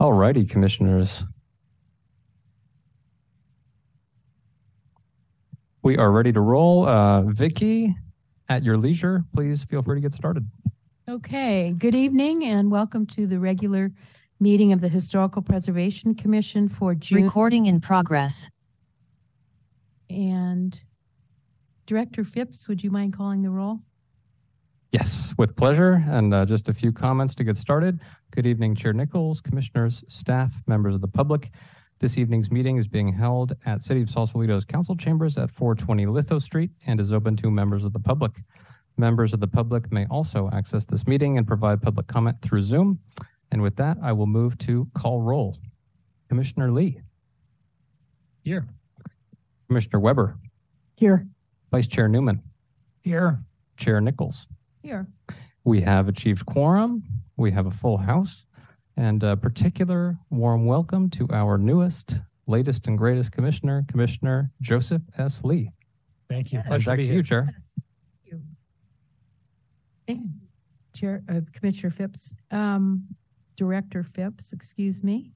All righty, commissioners. We are ready to roll. Uh, Vicky, at your leisure, please feel free to get started. Okay, good evening and welcome to the regular meeting of the Historical Preservation Commission for June. Recording in progress. And Director Phipps, would you mind calling the roll? Yes, with pleasure. And uh, just a few comments to get started. Good evening, Chair Nichols, commissioners, staff, members of the public. This evening's meeting is being held at City of Sausalito's council chambers at 420 Litho Street and is open to members of the public. Members of the public may also access this meeting and provide public comment through Zoom. And with that, I will move to call roll. Commissioner Lee, Here. Commissioner Weber, Here. Vice Chair Newman, Here. Chair Nichols. Here. We have achieved quorum. We have a full house. And a particular warm welcome to our newest, latest, and greatest commissioner, Commissioner Joseph S. Lee. Thank you. And Pleasure to back be to here. you, Chair. Chair, uh, Commissioner Phipps, um, Director Phipps, excuse me.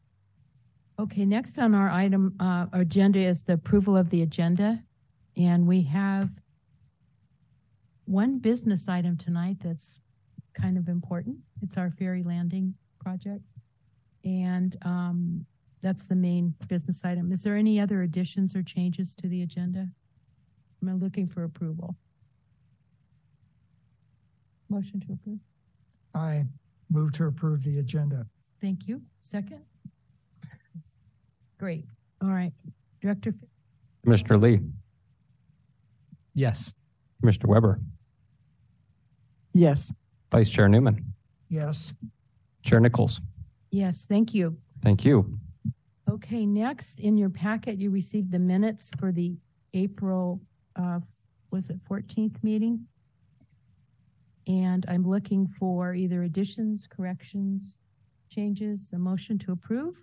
Okay, next on our item, uh, agenda is the approval of the agenda. And we have one business item tonight that's kind of important. It's our ferry landing project. And, um, that's the main business item. Is there any other additions or changes to the agenda? I'm looking for approval. Motion to approve. I move to approve the agenda. Thank you. Second? Great. All right. Director, Fi- Commissioner Lee, Yes. Commissioner Weber, Yes. Vice Chair Newman, Yes. Chair Nichols. yes, thank you. Thank you. Okay, next, in your packet, you received the minutes for the April, uh, was it 14th meeting? And I'm looking for either additions, corrections, changes, a motion to approve?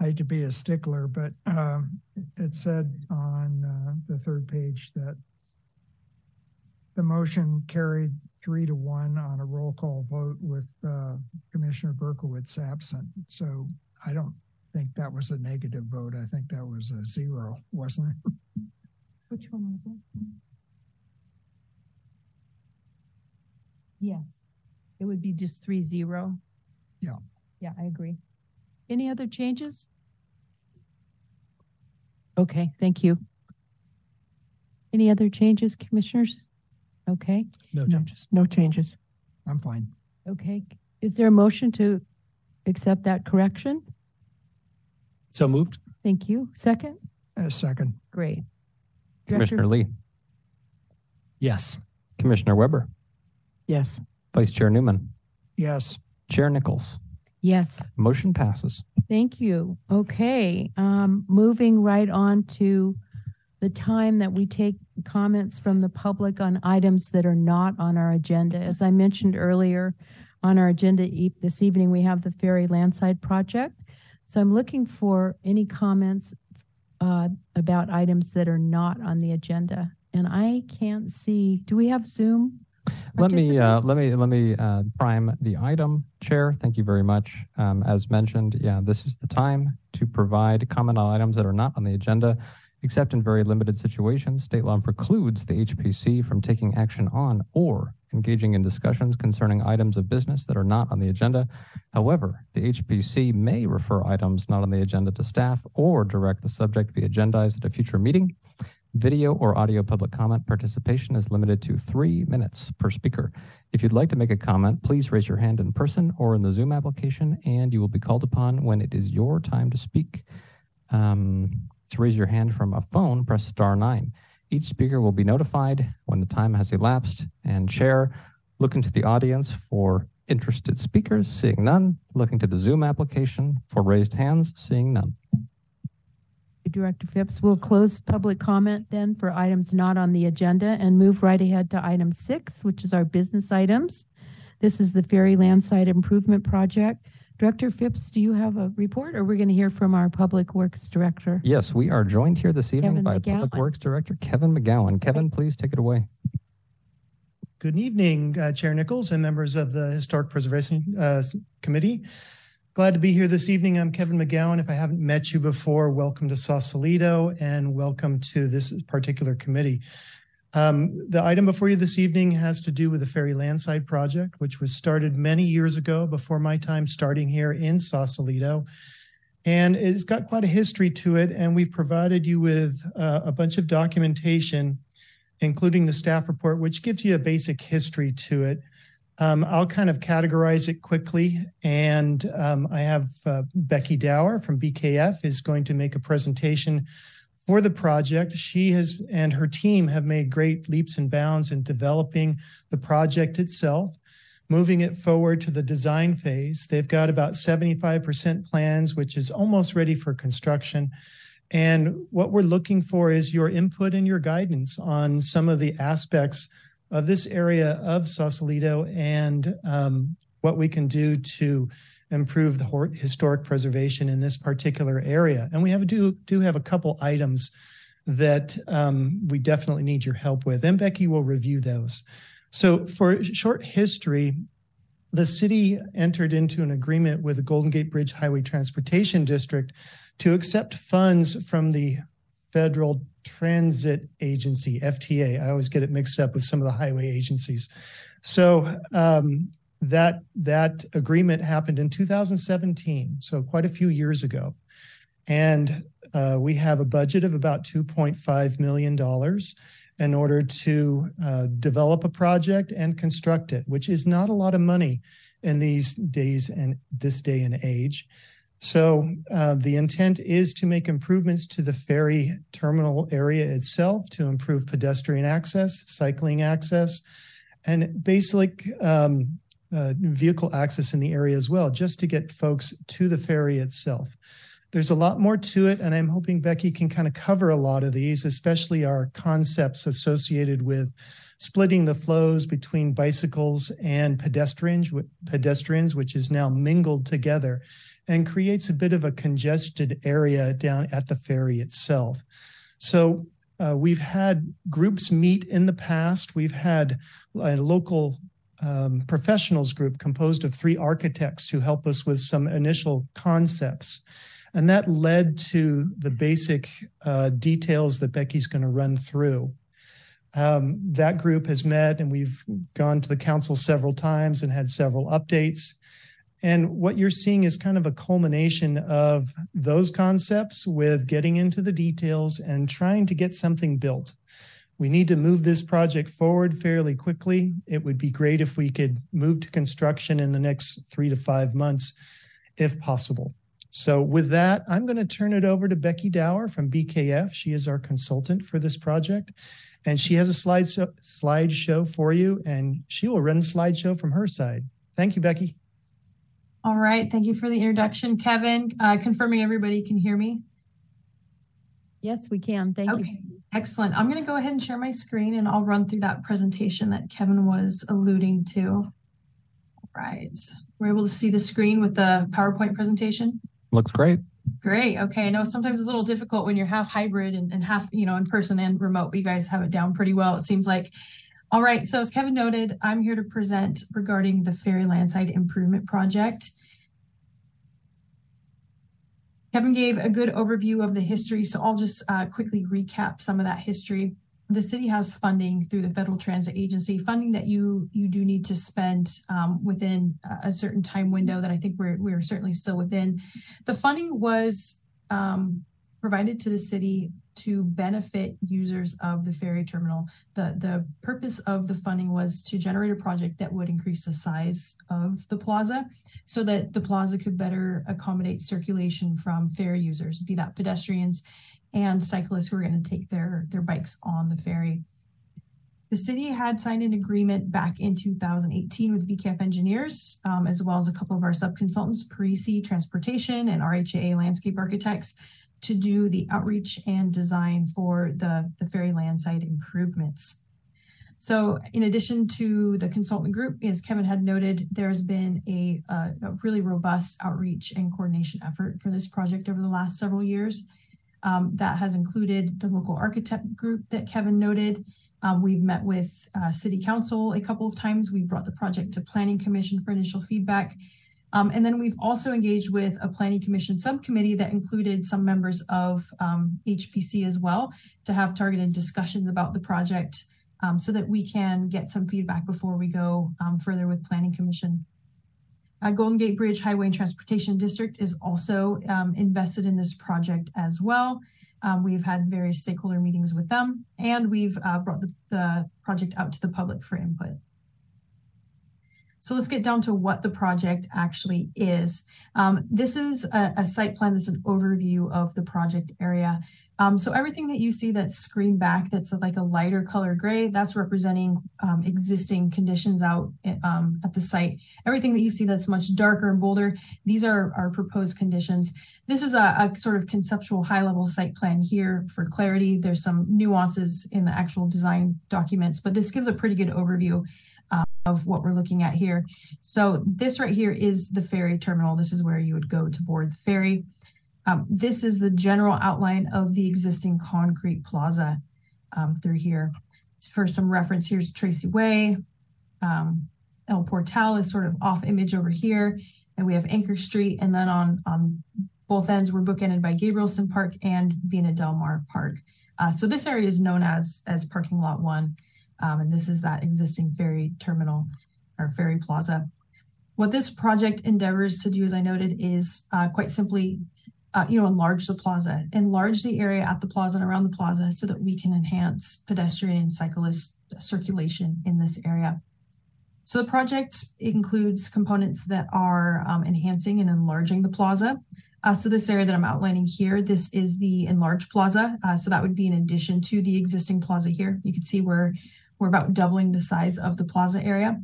I hate to be a stickler, but um, it said on uh, the third page that the motion carried three to one on a roll call vote with uh, Commissioner Berkowitz absent. So I don't think that was a negative vote. I think that was a zero, wasn't it? Which one was it? Yes, it would be just three zero. Yeah. Yeah, I agree. Any other changes? Okay, thank you. Any other changes, commissioners? Okay, No No. changes. no changes. I'm fine. Okay, is there a motion to accept that correction? So moved. Thank you. Second? A second. Great. Commissioner Lee, Yes. Commissioner Weber, Yes. Vice Chair Newman, Yes. Chair Nichols. Yes. Motion passes. Thank you. Okay, um, moving right on to the time that we take comments from the public on items that are not on our agenda. As I mentioned earlier, on our agenda e- this evening, we have the Ferry Landside Project. So I'm looking for any comments uh, about items that are not on the agenda. And I can't see, do we have Zoom? Let me, uh, let me, let me, uh, prime the item, Chair. Thank you very much. Um, as mentioned, yeah, this is the time to provide comment on items that are not on the agenda, except in very limited situations. State law precludes the HPC from taking action on or engaging in discussions concerning items of business that are not on the agenda. However, the HPC may refer items not on the agenda to staff or direct the subject to be agendized at a future meeting. Video or audio public comment participation is limited to three minutes per speaker. If you'd like to make a comment, please raise your hand in person or in the Zoom application, and you will be called upon when it is your time to speak. Um, to raise your hand from a phone, press star nine. Each speaker will be notified when the time has elapsed, and chair, looking to the audience for interested speakers, seeing none. Looking to the Zoom application for raised hands, seeing none. Director Phipps, we'll close public comment then for items not on the agenda and move right ahead to item six, which is our business items. This is the Ferry Landside Improvement Project. Director Phipps, do you have a report or we're going to hear from our Public Works Director? Yes, we are joined here this evening Kevin by Public Works Director Kevin McGowan. Kevin, please take it away. Good evening, uh, Chair Nichols and members of the Historic Preservation uh, Committee. Glad to be here this evening. I'm Kevin McGowan. If I haven't met you before, welcome to Sausalito and welcome to this particular committee. Um, the item before you this evening has to do with the Ferry Landside Project, which was started many years ago before my time starting here in Sausalito. And it's got quite a history to it, and we've provided you with uh, a bunch of documentation including the staff report, which gives you a basic history to it. Um, I'll kind of categorize it quickly, and um, I have uh, Becky Dower from BKF is going to make a presentation for the project. She has and her team have made great leaps and bounds in developing the project itself, moving it forward to the design phase. They've got about 75% plans, which is almost ready for construction. And what we're looking for is your input and your guidance on some of the aspects of this area of Sausalito and um, what we can do to improve the historic preservation in this particular area. And we have do do have a couple items that um, we definitely need your help with, and Becky will review those. So, for short history, the city entered into an agreement with the Golden Gate Bridge Highway Transportation District to accept funds from the Federal Transit Agency, FTA. I always get it mixed up with some of the highway agencies. So um, that that agreement happened in 2017, so quite a few years ago, and uh, we have a budget of about 2.5 million dollars in order to uh, develop a project and construct it, which is not a lot of money in these days and this day and age. So uh, the intent is to make improvements to the ferry terminal area itself to improve pedestrian access, cycling access, and basic um, uh, vehicle access in the area as well, just to get folks to the ferry itself. There's a lot more to it, and I'm hoping Becky can kind of cover a lot of these, especially our concepts associated with splitting the flows between bicycles and pedestrians, pedestrians, which is now mingled together and creates a bit of a congested area down at the ferry itself. So uh, we've had groups meet in the past. We've had a local um, professionals group composed of three architects who help us with some initial concepts. And that led to the basic uh, details that Becky's going to run through. Um, that group has met and we've gone to the council several times and had several updates. And what you're seeing is kind of a culmination of those concepts with getting into the details and trying to get something built. We need to move this project forward fairly quickly. It would be great if we could move to construction in the next three to five months, if possible. So with that, I'm going to turn it over to Becky Dower from BKF. She is our consultant for this project. And she has a slide slideshow for you, and she will run the slideshow from her side. Thank you, Becky. All right. Thank you for the introduction, Kevin. Uh, confirming everybody can hear me. Yes, we can. Thank you. Okay, excellent. I'm going to go ahead and share my screen and I'll run through that presentation that Kevin was alluding to. All right. We're able to see the screen with the PowerPoint presentation. Looks great. Great. Okay. I know sometimes it's a little difficult when you're half hybrid and, and half, you know, in person and remote, but you guys have it down pretty well, it seems like. All right. So as Kevin noted, I'm here to present regarding the Ferry Landside Improvement Project. Kevin gave a good overview of the history, so I'll just uh, quickly recap some of that history. The city has funding through the Federal Transit Agency, funding that you you do need to spend um, within a certain time window that I think we're we're certainly still within. The funding was um, provided to the city to benefit users of the ferry terminal. The, the purpose of the funding was to generate a project that would increase the size of the plaza so that the plaza could better accommodate circulation from ferry users, be that pedestrians and cyclists who are going to take their, their bikes on the ferry. The city had signed an agreement back in 2018 with BKF Engineers, um, as well as a couple of our subconsultants, Parisi Transportation and RHA Landscape Architects, to do the outreach and design for the, the ferry landside improvements. So in addition to the consultant group, as Kevin had noted, there's been a, a, really robust outreach and coordination effort for this project over the last several years. Um, that has included the local architect group that Kevin noted, Um, we've met with uh, City Council a couple of times. We've brought the project to Planning Commission for initial feedback. Um, and then we've also engaged with a Planning Commission subcommittee that included some members of um, HPC as well to have targeted discussions about the project um, so that we can get some feedback before we go um, further with Planning Commission. Uh, Golden Gate Bridge Highway and Transportation District is also um, invested in this project as well. Um, we've had various stakeholder meetings with them, and we've uh, brought the, the project out to the public for input. So let's get down to what the project actually is. Um, this is a, a, site plan that's an overview of the project area. Um, so everything that you see that's screened back, that's like a lighter color gray, that's representing um, existing conditions out um, at the site. Everything that you see that's much darker and bolder, these are our proposed conditions. This is a, a sort of conceptual high level site plan here for clarity. There's some nuances in the actual design documents, but this gives a pretty good overview of what we're looking at here. So this right here is the ferry terminal. This is where you would go to board the ferry. Um, this is the general outline of the existing concrete plaza um, through here. For some reference, here's Tracy Way. Um, El Portal is sort of off image over here. And we have Anchor Street. And then on, on both ends, we're bookended by Gabrielson Park and Vina Del Mar Park. Uh, so this area is known as, as parking lot one. Um, and this is that existing ferry terminal or ferry plaza. What this project endeavors to do, as I noted, is uh, quite simply, uh, you know, enlarge the plaza, enlarge the area at the plaza and around the plaza so that we can enhance pedestrian and cyclist circulation in this area. So the project includes components that are um, enhancing and enlarging the plaza. Uh, so this area that I'm outlining here, this is the enlarged plaza. Uh, so that would be in addition to the existing plaza here. You can see where we're about doubling the size of the plaza area.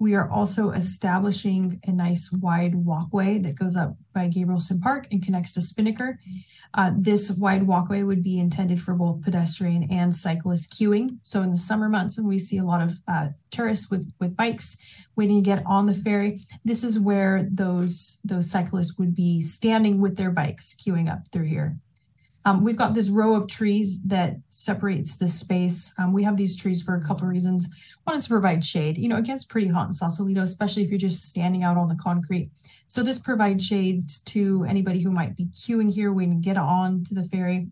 We are also establishing a nice wide walkway that goes up by Gabrielson Park and connects to Spinnaker. Uh, this wide walkway would be intended for both pedestrian and cyclist queuing. So in the summer months when we see a lot of uh, tourists with, with bikes waiting to get on the ferry, this is where those, those cyclists would be standing with their bikes queuing up through here. Um, we've got this row of trees that separates the space. Um, we have these trees for a couple of reasons. One is to provide shade. You know, it gets pretty hot in Sausalito, especially if you're just standing out on the concrete. So this provides shade to anybody who might be queuing here when you get on to the ferry.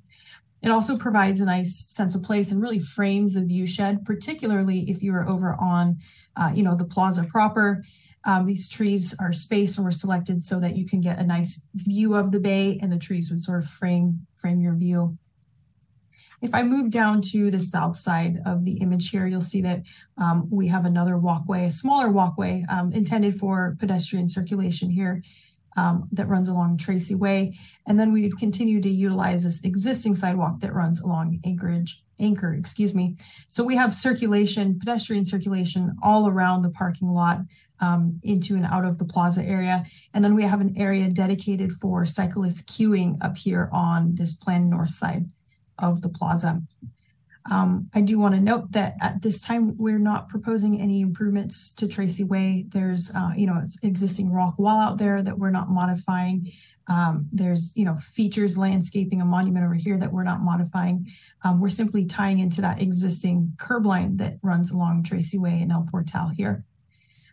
It also provides a nice sense of place and really frames the view shed, particularly if you are over on, uh, you know, the plaza proper. Um, these trees are spaced and were selected so that you can get a nice view of the bay and the trees would sort of frame, frame your view. If I move down to the south side of the image here, you'll see that um, we have another walkway, a smaller walkway um, intended for pedestrian circulation here um, that runs along Tracy Way. And then we'd continue to utilize this existing sidewalk that runs along Anchorage, Anchor, excuse me. So we have circulation, pedestrian circulation all around the parking lot um, into and out of the plaza area. And then we have an area dedicated for cyclists queuing up here on this planned north side of the plaza. Um, I do want to note that at this time, we're not proposing any improvements to Tracy Way. There's, uh, you know, existing rock wall out there that we're not modifying. Um, there's, you know, features, landscaping, a monument over here that we're not modifying. Um, we're simply tying into that existing curb line that runs along Tracy Way and El Portal here.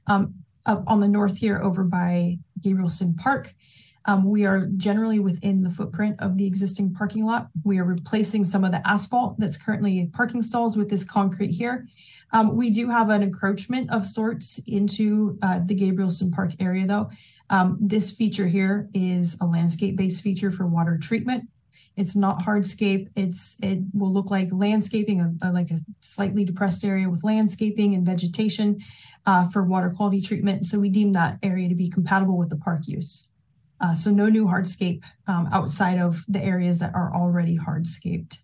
Um, up on the north here over by Gabrielson Park, um, we are generally within the footprint of the existing parking lot. We are replacing some of the asphalt that's currently parking stalls with this concrete here. Um, we do have an encroachment of sorts into uh, the Gabrielson Park area though. Um, this feature here is a landscape-based feature for water treatment. It's not hardscape. It's it will look like landscaping, a, a, like a slightly depressed area with landscaping and vegetation uh, for water quality treatment. So we deem that area to be compatible with the park use. Uh, so no new hardscape um, outside of the areas that are already hardscaped.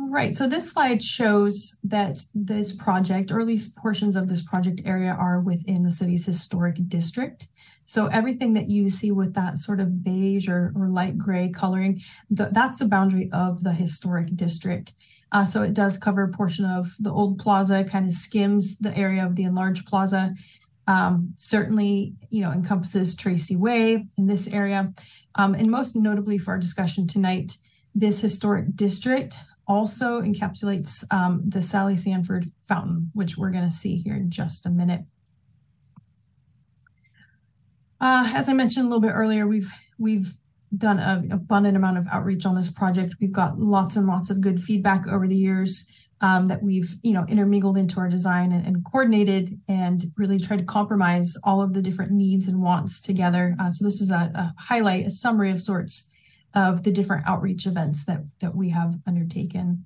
All right, so this slide shows that this project, or at least portions of this project area, are within the city's historic district. So everything that you see with that sort of beige or, or light gray coloring, that's the boundary of the historic district. Uh, so it does cover a portion of the old plaza, kind of skims the area of the enlarged plaza. Um, certainly, you know, encompasses Tracy Way in this area. Um, and most notably for our discussion tonight, this historic district also encapsulates um, the Sally Stanford fountain, which we're going to see here in just a minute. Uh, as I mentioned a little bit earlier, we've we've done an abundant amount of outreach on this project. We've got lots and lots of good feedback over the years um, that we've you know intermingled into our design and, and, coordinated and really tried to compromise all of the different needs and wants together. Uh, so this is a, a highlight, a summary of sorts of the different outreach events that that we have undertaken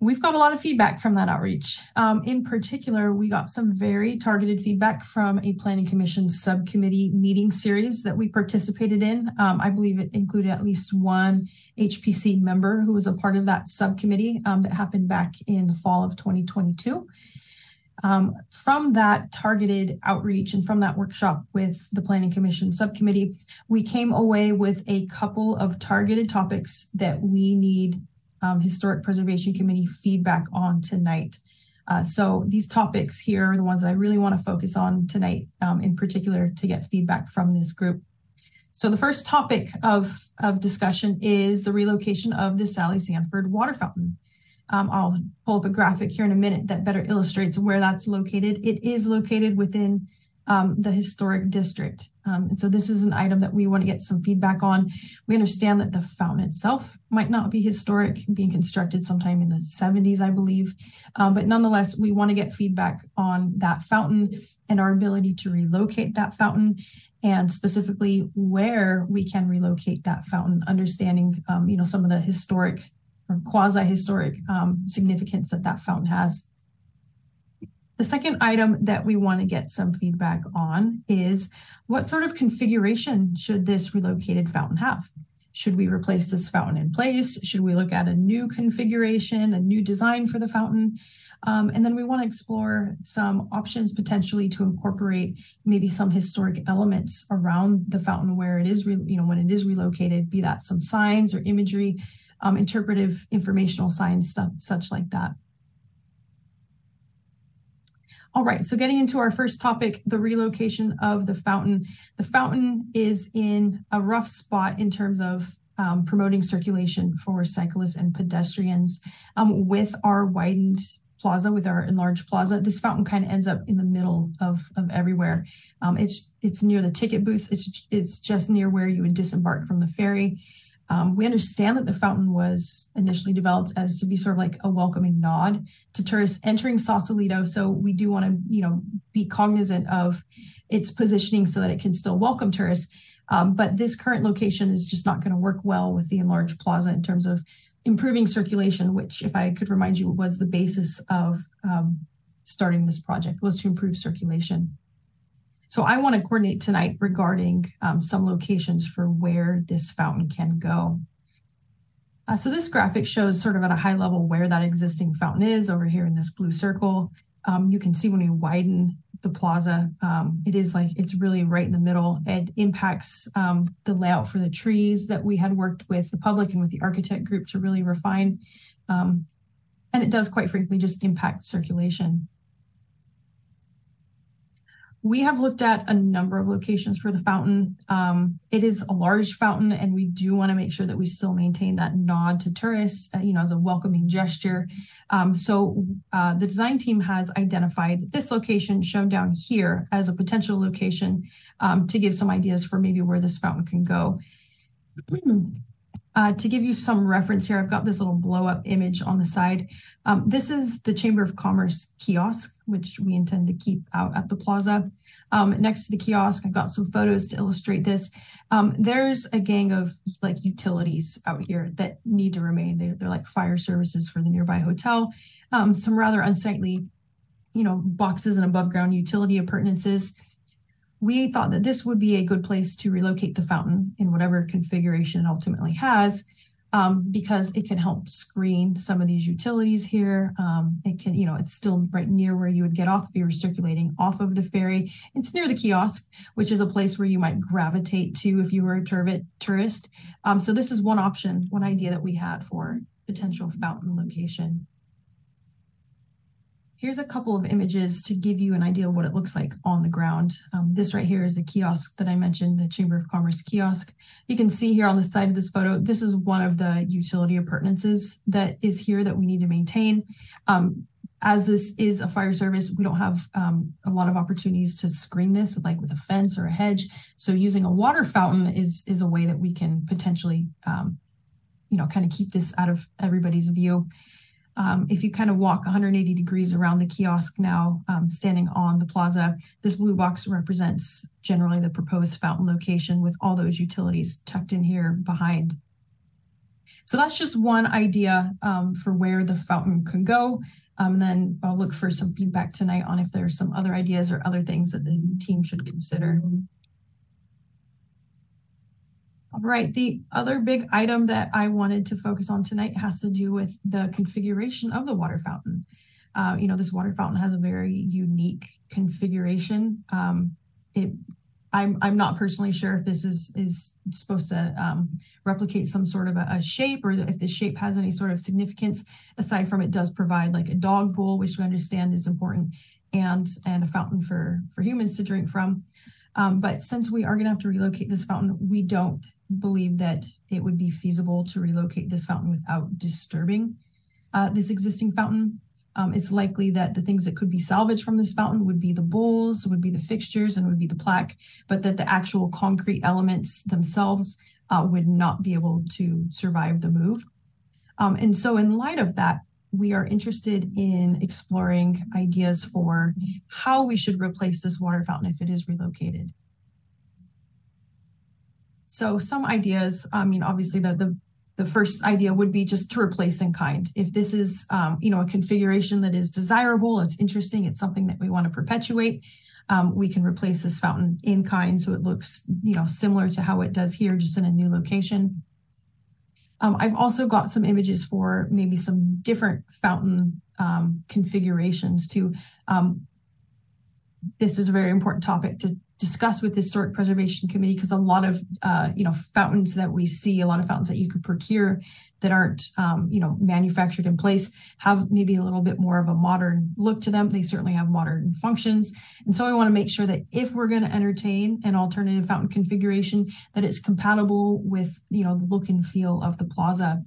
we've got a lot of feedback from that outreach. Um, in particular, we got some very targeted feedback from a planning commission subcommittee meeting series that we participated in. Um, I believe it included at least one HPC member who was a part of that subcommittee um, that happened back in the fall of 2022. Um, from that targeted outreach and from that workshop with the Planning Commission subcommittee, we came away with a couple of targeted topics that we need um, Historic Preservation Committee feedback on tonight. Uh, so these topics here are the ones that I really want to focus on tonight, um, in particular, to get feedback from this group. So the first topic of, of discussion is the relocation of the Sally Stanford water fountain. Um, I'll pull up a graphic here in a minute that better illustrates where that's located. It is located within um, the historic district. Um, and so this is an item that we want to get some feedback on. We understand that the fountain itself might not be historic, being constructed sometime in the 70s, I believe. Um, but nonetheless, we want to get feedback on that fountain and our ability to relocate that fountain and specifically where we can relocate that fountain, understanding, um, you know, some of the historic or quasi-historic um, significance that that fountain has. The second item that we want to get some feedback on is what sort of configuration should this relocated fountain have? Should we replace this fountain in place? Should we look at a new configuration, a new design for the fountain? Um, and then we want to explore some options potentially to incorporate maybe some historic elements around the fountain where it is, you know, when it is relocated, be that some signs or imagery, um, interpretive informational signs, stuff such like that. All right, so getting into our first topic, the relocation of the fountain. The fountain is in a rough spot in terms of um, promoting circulation for cyclists and pedestrians. Um, with our widened plaza, with our enlarged plaza, this fountain kind of ends up in the middle of, of everywhere. Um, it's it's near the ticket booths. It's it's just near where you would disembark from the ferry. Um, we understand that the fountain was initially developed as to be sort of like a welcoming nod to tourists entering Sausalito. So we do want to, you know, be cognizant of its positioning so that it can still welcome tourists. Um, but this current location is just not going to work well with the enlarged plaza in terms of improving circulation, which, if I could remind you, was the basis of um, starting this project was to improve circulation. So I want to coordinate tonight regarding um, some locations for where this fountain can go. Uh, so this graphic shows sort of at a high level where that existing fountain is over here in this blue circle. Um, you can see when we widen the plaza, um, it is like it's really right in the middle. It impacts um, the layout for the trees that we had worked with the public and with the architect group to really refine. Um, and it does quite frankly just impact circulation. We have looked at a number of locations for the fountain. Um, it is a large fountain, and we do want to make sure that we still maintain that nod to tourists, uh, you know, as a welcoming gesture. Um, so uh, the design team has identified this location shown down here as a potential location um, to give some ideas for maybe where this fountain can go. Uh, to give you some reference here, I've got this little blow up image on the side. Um, this is the Chamber of Commerce kiosk, which we intend to keep out at the plaza. Um, next to the kiosk, I've got some photos to illustrate this. Um, there's a gang of like utilities out here that need to remain. They, are like fire services for the nearby hotel. Um, some rather unsightly, you know, boxes and above ground utility appurtenances we thought that this would be a good place to relocate the fountain in whatever configuration it ultimately has, um, because it can help screen some of these utilities here. Um, it can, you know, it's still right near where you would get off if you were circulating off of the ferry. It's near the kiosk, which is a place where you might gravitate to if you were a tourist. Um, so this is one option, one idea that we had for potential fountain location. Here's a couple of images to give you an idea of what it looks like on the ground. Um, this right here is the kiosk that I mentioned, the Chamber of Commerce kiosk. You can see here on the side of this photo, this is one of the utility appurtenances that is here that we need to maintain. Um, as this is a fire service, we don't have um, a lot of opportunities to screen this, like with a fence or a hedge. So using a water fountain is is a way that we can potentially, um, you know, kind of keep this out of everybody's view. Um, if you kind of walk 180 degrees around the kiosk now, um, standing on the plaza, this blue box represents generally the proposed fountain location with all those utilities tucked in here behind. So that's just one idea um, for where the fountain can go. Um, and then I'll look for some feedback tonight on if there's some other ideas or other things that the team should consider. All right, the other big item that I wanted to focus on tonight has to do with the configuration of the water fountain. Uh, you know, this water fountain has a very unique configuration. Um, it, I'm, I'm not personally sure if this is, is supposed to um, replicate some sort of a, a shape or if the shape has any sort of significance aside from it does provide like a dog bowl, which we understand is important, and, and a fountain for, for humans to drink from. Um, but since we are going to have to relocate this fountain, we don't believe that it would be feasible to relocate this fountain without disturbing uh, this existing fountain. Um, it's likely that the things that could be salvaged from this fountain would be the bowls, would be the fixtures, and would be the plaque, but that the actual concrete elements themselves uh, would not be able to survive the move. Um, and so, in light of that, we are interested in exploring ideas for how we should replace this water fountain if it is relocated. So some ideas, I mean, obviously the, the, the first idea would be just to replace in kind. If this is, um, you know, a configuration that is desirable, it's interesting, it's something that we want to perpetuate, um, we can replace this fountain in kind so it looks, you know, similar to how it does here, just in a new location. Um, I've also got some images for maybe some different fountain um, configurations too. Um, this is a very important topic to discuss with the historic preservation committee because a lot of uh, you know fountains that we see a lot of fountains that you could procure that aren't um, you know manufactured in place have maybe a little bit more of a modern look to them. They certainly have modern functions. And so we want to make sure that if we're going to entertain an alternative fountain configuration that it's compatible with you know the look and feel of the plaza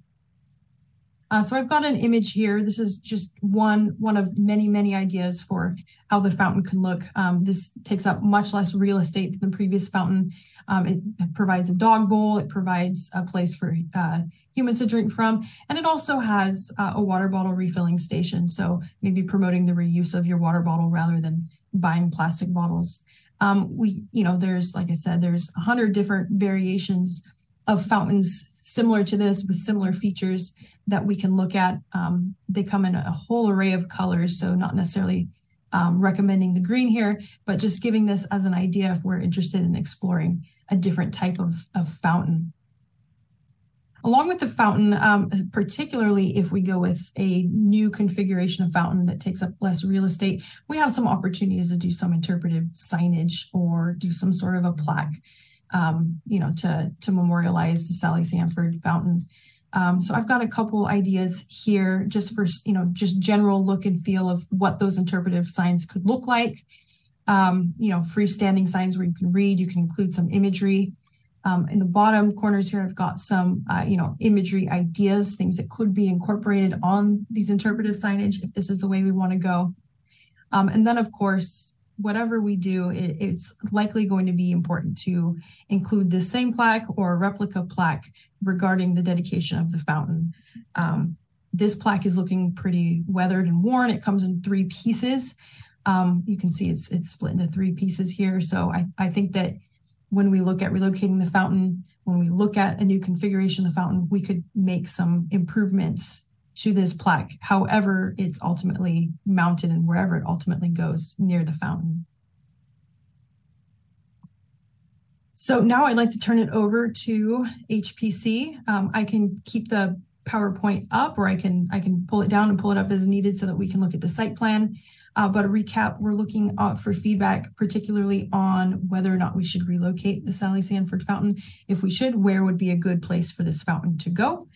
uh, so I've got an image here. This is just one one of many, many ideas for how the fountain can look. Um, this takes up much less real estate than the previous fountain. Um, it, provides a dog bowl. It provides a place for uh, humans to drink from. And it also has uh, a water bottle refilling station. So maybe promoting the reuse of your water bottle rather than buying plastic bottles. Um, we, you know, there's, like I said, there's a hundred different variations of fountains similar to this with similar features that we can look at. Um, they come in a whole array of colors, so not necessarily um, recommending the green here, but just giving this as an idea if we're interested in exploring a different type of, of fountain. Along with the fountain, um, particularly if we go with a new configuration of fountain that takes up less real estate, we have some opportunities to do some interpretive signage or do some sort of a plaque, um, you know, to, to memorialize the Sally Stanford fountain. Um, so I've got a couple ideas here just for, you know, just general look and feel of what those interpretive signs could look like. Um, you know, freestanding signs where you can read, you can include some imagery. Um, in the bottom corners here, I've got some, uh, you know, imagery ideas, things that could be incorporated on these interpretive signage if this is the way we want to go. Um, and then, of course, whatever we do, it, it's likely going to be important to include the same plaque or replica plaque regarding the dedication of the fountain. Um, this plaque is looking pretty weathered and worn. It comes in three pieces. Um, you can see it's it's split into three pieces here. So I, I think that when we look at relocating the fountain, when we look at a new configuration of the fountain, we could make some improvements to this plaque, however it's ultimately mounted and wherever it ultimately goes near the fountain. So now I'd like to turn it over to HPC. Um, I can keep the PowerPoint up or I can I can pull it down and pull it up as needed so that we can look at the site plan. Uh, but a recap, we're looking uh, for feedback, particularly on whether or not we should relocate the Sally Stanford fountain. If we should, where would be a good place for this fountain to go?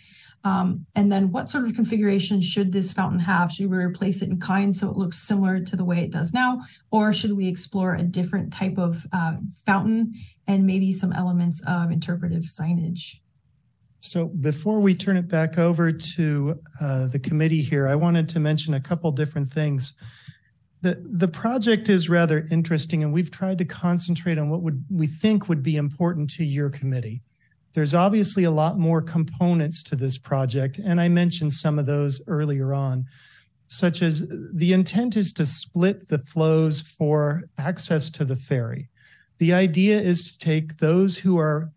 Um, and then what sort of configuration should this fountain have? Should we replace it in kind so it looks similar to the way it does now? Or should we explore a different type of uh, fountain and maybe some elements of interpretive signage? So before we turn it back over to uh, the committee here, I wanted to mention a couple different things. The, the project is rather interesting and we've tried to concentrate on what would we think would be important to your committee. There's obviously a lot more components to this project, and I mentioned some of those earlier on, such as the intent is to split the flows for access to the ferry. The idea is to take those who are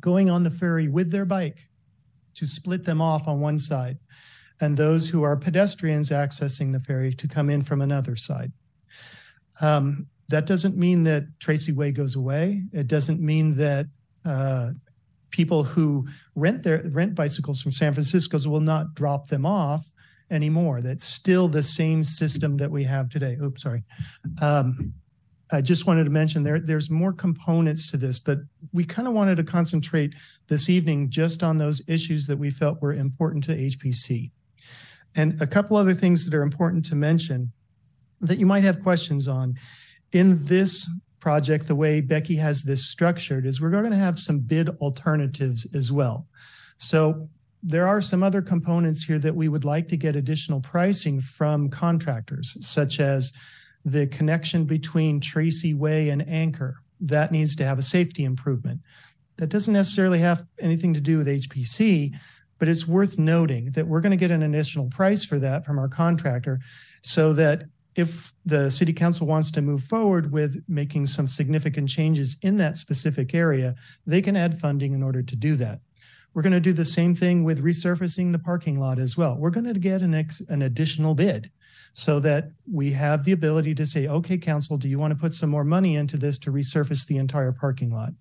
going on the ferry with their bike to split them off on one side, and those who are pedestrians accessing the ferry to come in from another side. Um, that doesn't mean that Tracy Way goes away. It doesn't mean that uh, people who rent their rent bicycles from San Francisco's will not drop them off anymore. That's still the same system that we have today. Oops, sorry. Um, I just wanted to mention there there's more components to this, but we kind of wanted to concentrate this evening just on those issues that we felt were important to HPC. And a couple other things that are important to mention that you might have questions on. In this project, the way Becky has this structured is we're going to have some bid alternatives as well. So there are some other components here that we would like to get additional pricing from contractors, such as the connection between Tracy Way and Anchor. That needs to have a safety improvement. That doesn't necessarily have anything to do with HPC, but it's worth noting that we're going to get an additional price for that from our contractor so that if the city council wants to move forward with making some significant changes in that specific area, they can add funding in order to do that. We're going to do the same thing with resurfacing the parking lot as well. We're going to get an, ex, an additional bid so that we have the ability to say, okay, council, do you want to put some more money into this to resurface the entire parking lot?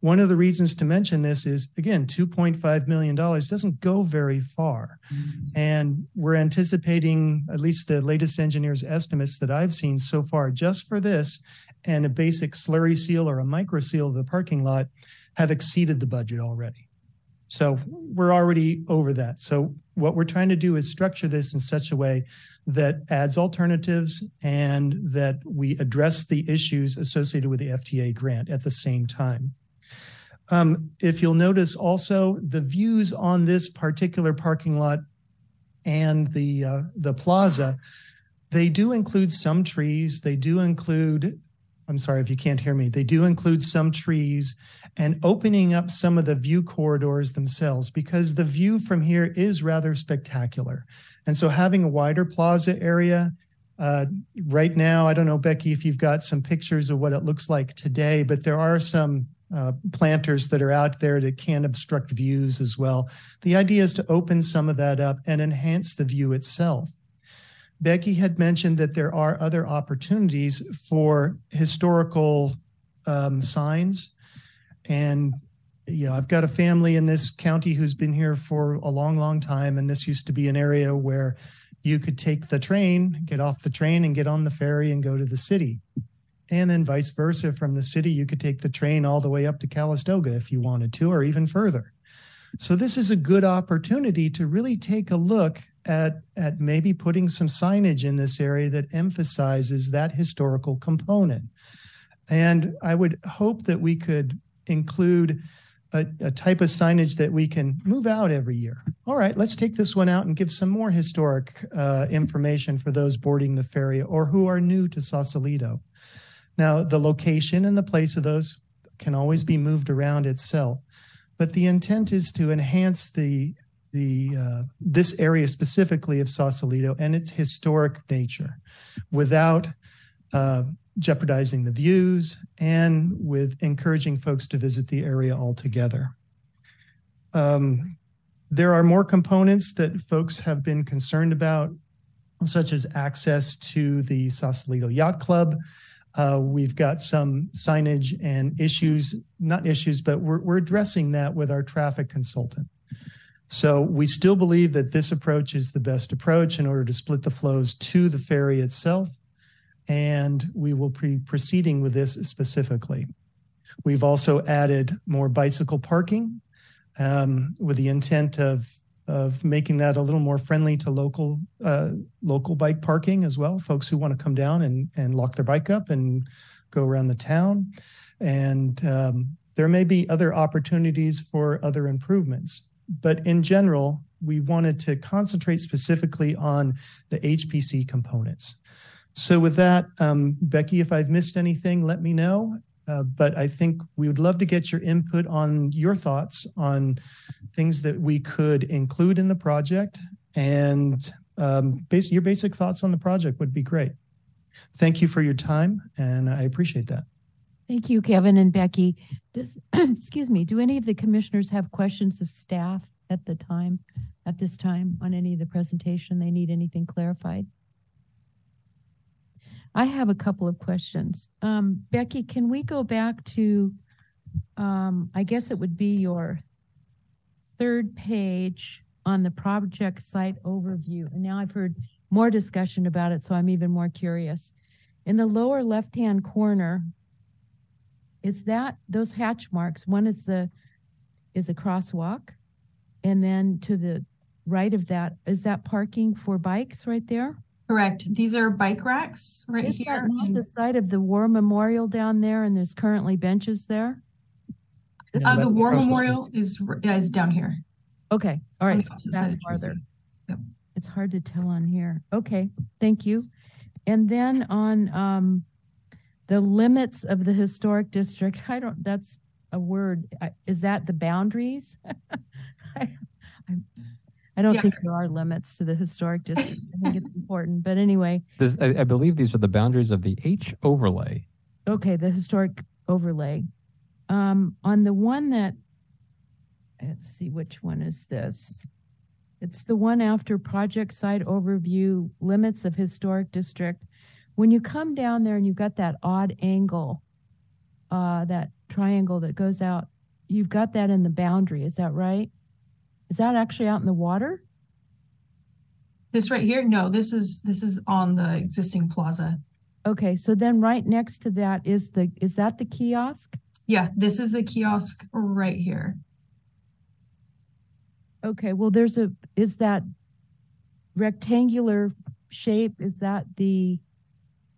One of the reasons to mention this is, again, $2.5 million doesn't go very far. Mm-hmm. And we're anticipating, at least the latest engineer's estimates that I've seen so far, just for this and a basic slurry seal or a micro seal of the parking lot have exceeded the budget already. So we're already over that. So what we're trying to do is structure this in such a way that adds alternatives and that we address the issues associated with the FTA grant at the same time. Um, if you'll notice also the views on this particular parking lot and the uh, the plaza, they do include some trees. They do include, I'm sorry if you can't hear me. They do include some trees and opening up some of the view corridors themselves because the view from here is rather spectacular. And so having a wider plaza area uh, right now, I don't know, Becky, if you've got some pictures of what it looks like today, but there are some uh, planters that are out there that can obstruct views as well. The idea is to open some of that up and enhance the view itself. Becky had mentioned that there are other opportunities for historical um, signs. And, you know, I've got a family in this county who's been here for a long, long time. And this used to be an area where you could take the train, get off the train, and get on the ferry and go to the city and then vice versa from the city you could take the train all the way up to calistoga if you wanted to or even further so this is a good opportunity to really take a look at at maybe putting some signage in this area that emphasizes that historical component and i would hope that we could include a, a, type of signage that we can move out every year. All right, let's take this one out and give some more historic uh, information for those boarding the ferry or who are new to Sausalito. Now, the location and the place of those can always be moved around itself, but the intent is to enhance the the uh, this area specifically of Sausalito and its historic nature, without uh, jeopardizing the views and with encouraging folks to visit the area altogether. Um, there are more components that folks have been concerned about, such as access to the Sausalito Yacht Club we've got some signage and issues, not issues, but we're, we're addressing that with our traffic consultant. So we still believe that this approach is the best approach in order to split the flows to the ferry itself. And we will be proceeding with this specifically. We've also added more bicycle parking um, with the intent of of making that a little more friendly to local, uh, local bike parking as well. Folks who want to come down and, and lock their bike up and go around the town. And, um, there may be other opportunities for other improvements. But in general, we wanted to concentrate specifically on the HPC components. So with that, um, Becky, if I've missed anything, let me know. Uh, but I think we would love to get your input on your thoughts on things that we could include in the project and um, your basic thoughts on the project would be great. Thank you for your time and I appreciate that. Thank you, Kevin and Becky. Does, excuse me, do any of the commissioners have questions of staff at the time, at this time on any of the presentation? They need anything clarified? I have a couple of questions. Um, Becky, can we go back to, um, I guess it would be your third page on the project site overview. And now I've heard more discussion about it, so I'm even more curious. In the lower left-hand corner, is that, those hatch marks, one is the, is a crosswalk. And then to the right of that, is that parking for bikes right there? Correct. These are bike racks right Is here. that not and- the site of the War Memorial down there and there's currently benches there? This Uh, the War Crosswalk. Memorial is, yeah, is down here. Okay, All right. on right. the opposite back side of farther. Tracy. It's hard to tell on here. Okay, thank you. And then on um the limits of the historic district, I don't, that's a word. Is that the boundaries? I I- I don't Yeah. think there are limits to the historic district. I think it's important, but anyway, This, I, I believe these are the boundaries of the H overlay. okay, the historic overlay. Um, on the one that, let's see, which one is this? It's the one after project site overview, limits of historic district. When you come down there and you've got that odd angle, uh, that triangle that goes out, you've got that in the boundary, is that right? Is that actually out in the water? This right here, no, this is, this is on the existing plaza. Okay, so then right next to that is the, is that the kiosk? Yeah, this is the kiosk right here. Okay, well, there's a, is that rectangular shape, is that the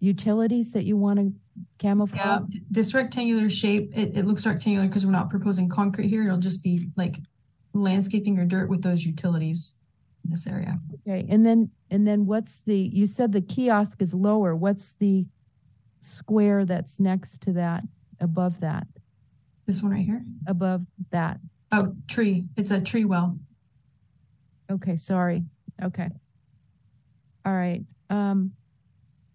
utilities that you want to Yeah, camouflage? th- this rectangular shape, it, it looks rectangular because we're not proposing concrete here. It'll just be like landscaping or dirt with those utilities in this area. Okay, and then, and then what's the, you said the kiosk is lower, what's the square that's next to that, above that, This one right here. above that? Oh, tree. It's a tree well. Okay, sorry. Okay. All right. Um,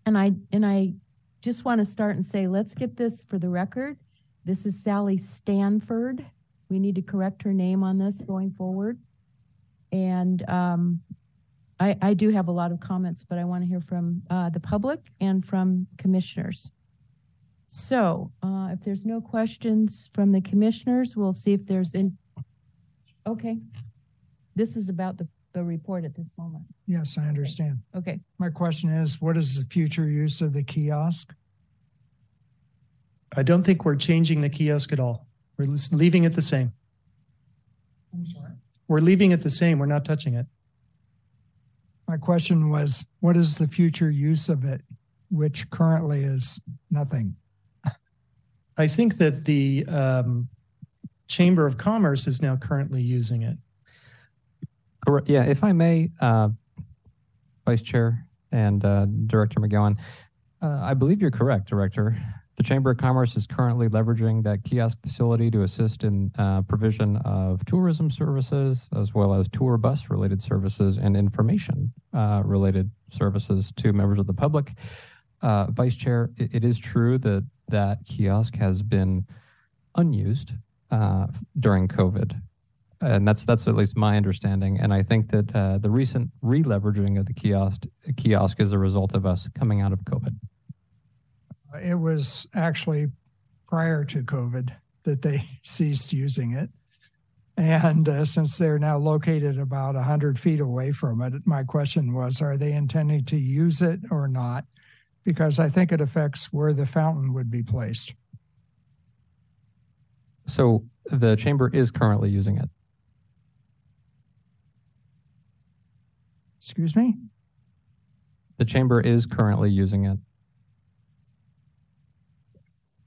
and I, and I just want to start and say, let's get this for the record. This is Sally Stanford. We need to correct her name on this going forward. And, um, I, I do have a lot of comments, but I want to hear from, uh, the public and from commissioners. So, uh, if there's no questions from the commissioners, we'll see if there's in, okay. This is about the, the report at this moment. Yes, I understand. Okay. My question is, what is the future use of the kiosk? I don't think we're changing the kiosk at all. We're leaving it the same. I'm sorry. We're leaving it the same. We're not touching it. My question was, what is the future use of it, which currently is nothing? I think that the um, Chamber of Commerce is now currently using it. Correct. Yeah, if I may, uh, Vice Chair and uh, Director McGowan, uh, I believe you're correct, Director. The Chamber of Commerce is currently leveraging that kiosk facility to assist in uh, provision of tourism services as well as tour bus related services and information uh, related services to members of the public. Uh, Vice Chair, it, it is true that that kiosk has been unused uh, during COVID and that's that's at least my understanding. And I think that uh, the recent re-leveraging of the kiosk kiosk is a result of us coming out of COVID. It was actually prior to COVID that they ceased using it. And uh, since they're now located about 100 feet away from it, my question was, are they intending to use it or not? Because I think it affects where the fountain would be placed. So the chamber is currently using it. Excuse me? The chamber is currently using it.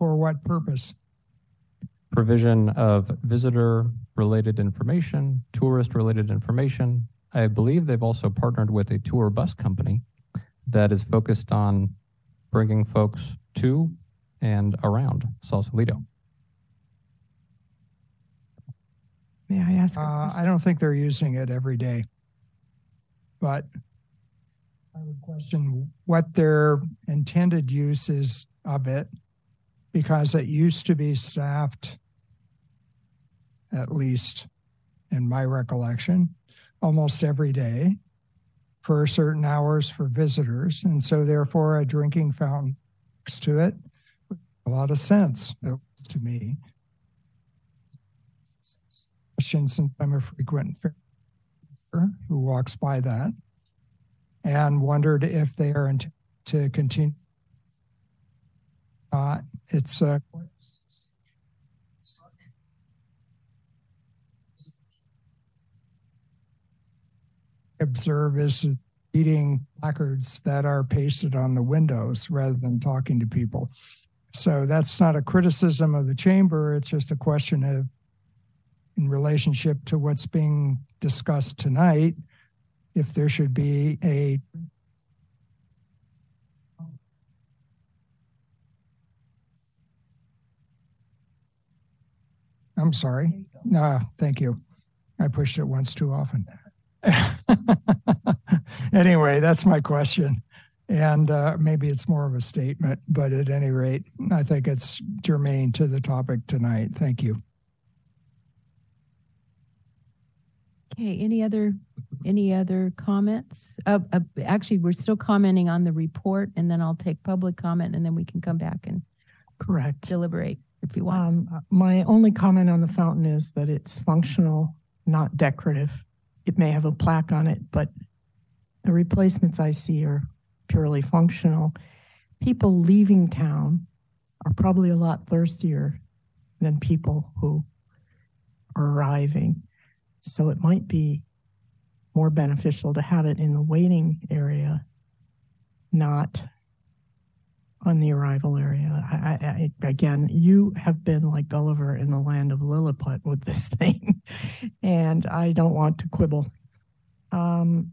For what purpose? Provision of visitor-related information, tourist-related information. I believe they've also partnered with a tour bus company that is focused on bringing folks to and around Sausalito. May I ask? a Uh, question? I don't think they're using it every day. But I would question what their intended use is of it because it used to be staffed, at least in my recollection, almost every day for certain hours for visitors. And so therefore a drinking fountain next to it, a lot of sense to me. Since I'm a frequent who walks by that and wondered if they are int- to continue. Uh, it's uh, observe is reading placards that are pasted on the windows rather than talking to people. So that's not a criticism of the chamber. It's just a question of, in relationship to what's being discussed tonight, if there should be a I'm sorry. No, thank you. I pushed it once too often. anyway, that's my question. And uh, maybe it's more of a statement, but at any rate, I think it's germane to the topic tonight. Thank you. Okay, any other, any other comments? Uh, uh, actually, we're still commenting on the report and then I'll take public comment and then we can come back and Correct. deliberate if you want. Um, my only comment on the fountain is that it's functional, not decorative. It may have a plaque on it, but the replacements I see are purely functional. People leaving town are probably a lot thirstier than people who are arriving. So it might be more beneficial to have it in the waiting area, not on the arrival area. I, I, again, you have been like Gulliver in the land of Lilliput with this thing, and I don't want to quibble. Um,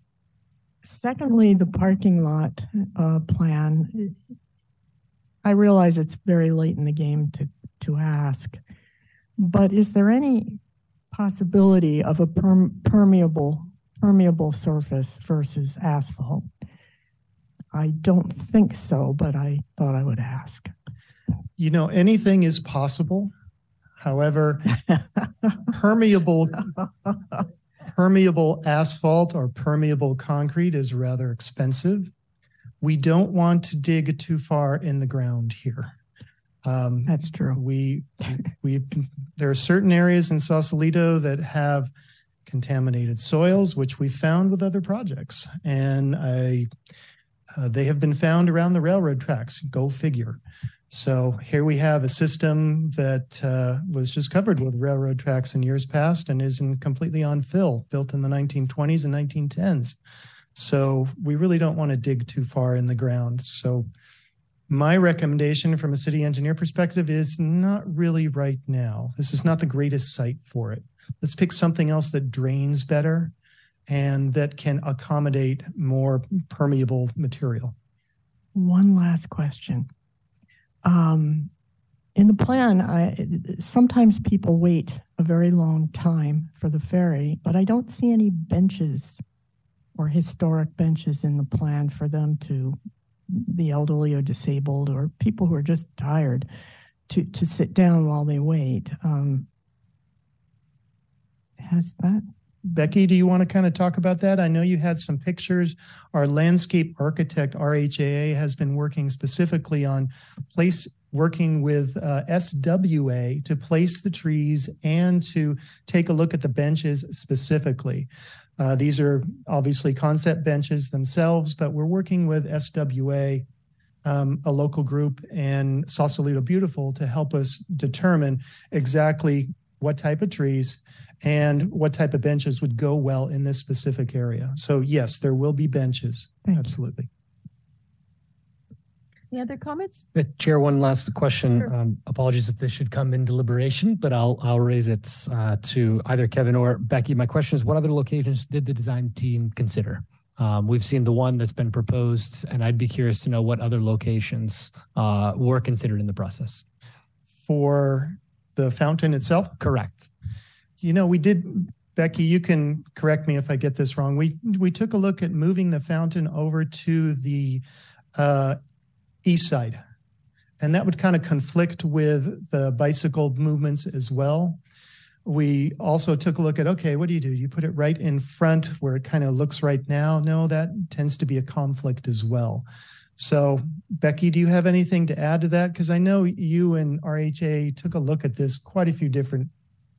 secondly, the parking lot uh, plan. I realize it's very late in the game to to ask, but is there any possibility of a perm- permeable permeable surface versus asphalt? I don't think so, but I thought I would ask. You know, anything is possible. However, permeable permeable asphalt or permeable concrete is rather expensive. We don't want to dig too far in the ground here. Um, That's true. we we there are certain areas in Sausalito that have contaminated soils, which we found with other projects, and I uh, they have been found around the railroad tracks. Go figure. So here we have a system that uh, was just covered with railroad tracks in years past and is in completely on fill, built in the 1920s and 1910s. So we really don't want to dig too far in the ground. So my recommendation from a city engineer perspective is not really right now. This is not the greatest site for it. Let's pick something else that drains better and that can accommodate more permeable material. One last question. Um, in the plan, I, sometimes people wait a very long time for the ferry, but I don't see any benches or historic benches in the plan for them to, the elderly or disabled or people who are just tired to, to sit down while they wait. Um, has that Becky, do you want to kind of talk about that? I know you had some pictures. Our landscape architect, RHAA, has been working specifically on place, working with uh, SWA to place the trees and to take a look at the benches specifically. Uh, these are obviously concept benches themselves, but we're working with SWA, um, a local group, and Sausalito Beautiful to help us determine exactly what type of trees and what type of benches would go well in this specific area. So yes, there will be benches. Thank you. Absolutely. Any other comments? Chair, one last question. Sure. Um, apologies if this should come in deliberation, but I'll, I'll raise it, uh, to either Kevin or Becky. My question is, what other locations did the design team consider? Um, we've seen the one that's been proposed, and I'd be curious to know what other locations, uh, were considered in the process. For the fountain itself, Correct. You know, we did, Becky, you can correct me if I get this wrong. We, we took a look at moving the fountain over to the uh, east side. And that would kind of conflict with the bicycle movements as well. We also took a look at, okay, what do you do? You put it right in front where it kind of looks right now? No, that tends to be a conflict as well. So Becky, do you have anything to add to that? Because I know you and RHAA took a look at this quite a few different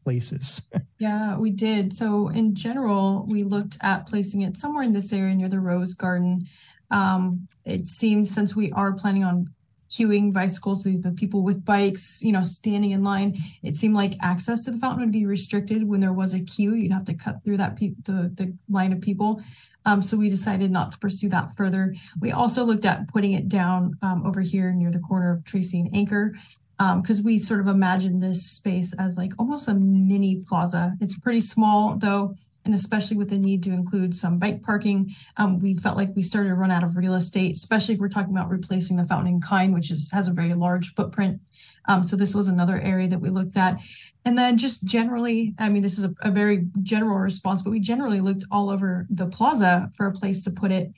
places. Yeah, we did. So in general, we looked at placing it somewhere in this area near the Rose Garden. Um, it seemed since we are planning on queuing bicycles, the the people with bikes, you know, standing in line, it seemed like access to the fountain would be restricted when there was a queue. You'd have to cut through that pe- the, the line of people. Um, so we decided not to pursue that further. We also looked at putting it down um, over here near the corner of Tracy and Anchor because we sort of imagined this space as like almost a mini plaza. It's pretty small though, and especially with the need to include some bike parking, um, we felt like we started to run out of real estate, especially if we're talking about replacing the fountain in kind, which is has a very large footprint. Um, so this was another area that we looked at. And then just generally, I mean, this is a, a very general response, but we generally looked all over the plaza for a place to put it.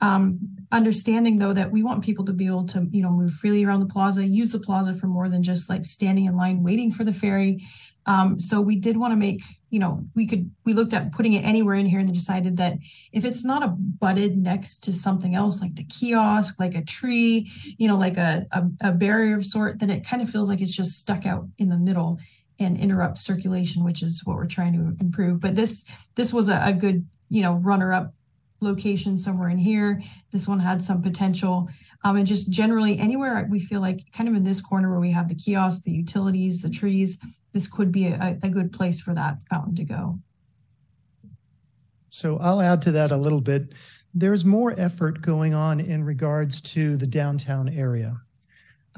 Um, understanding though that we want people to be able to, you know, move freely around the plaza, use the plaza for more than just like standing in line waiting for the ferry. Um, so we did want to make, you know, we could, we looked at putting it anywhere in here and decided that if it's not a butted next to something else, like the kiosk, like a tree, you know, like a, a, a barrier of sort, then it kind of feels like it's just stuck out in the middle and interrupts circulation, which is what we're trying to improve. But this, this was a, a good, you know, runner up location somewhere in here. This one had some potential. Um, and just generally anywhere we feel like kind of in this corner where we have the kiosk, the utilities, the trees, this could be a, a good place for that fountain to go. So I'll add to that a little bit. There's more effort going on in regards to the downtown area.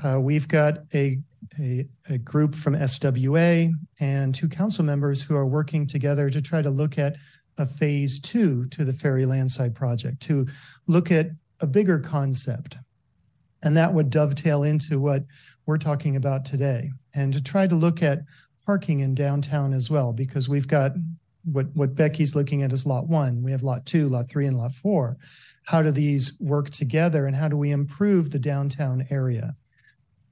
Uh, we've got a, a, a group from SWA and two council members who are working together to try to look at a phase two to the Ferry Landside project, to look at a bigger concept. And that would dovetail into what we're talking about today and to try to look at parking in downtown as well, because we've got what, what Becky's looking at is lot one. We have lot two, lot three, and lot four. How do these work together and how do we improve the downtown area?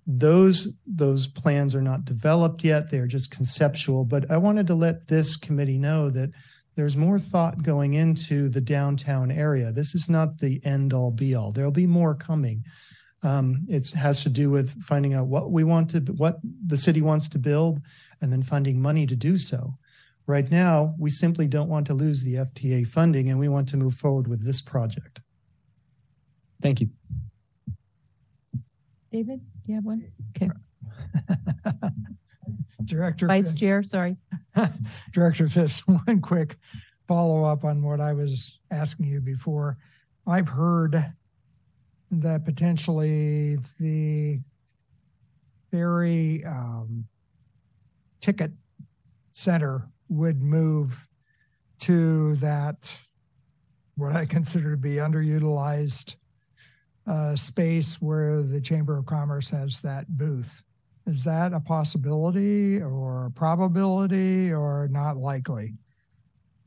Those, those plans are not developed yet. They're just conceptual, but I wanted to let this committee know that there's more thought going into the downtown area. This is not the end all be all. There'll be more coming. Um, it has to do with finding out what we want to, what the city wants to build, and then finding money to do so. Right now, we simply don't want to lose the FTA funding, and we want to move forward with this project. Thank you. David, do you have one? Okay. Director. Vice Phipps. Chair, sorry. Director Phipps, one quick follow-up on what I was asking you before. I've heard that potentially the ferry um, ticket center would move to that, what I consider to be underutilized uh, space where the Chamber of Commerce has that booth. Is that a possibility or a probability or not likely?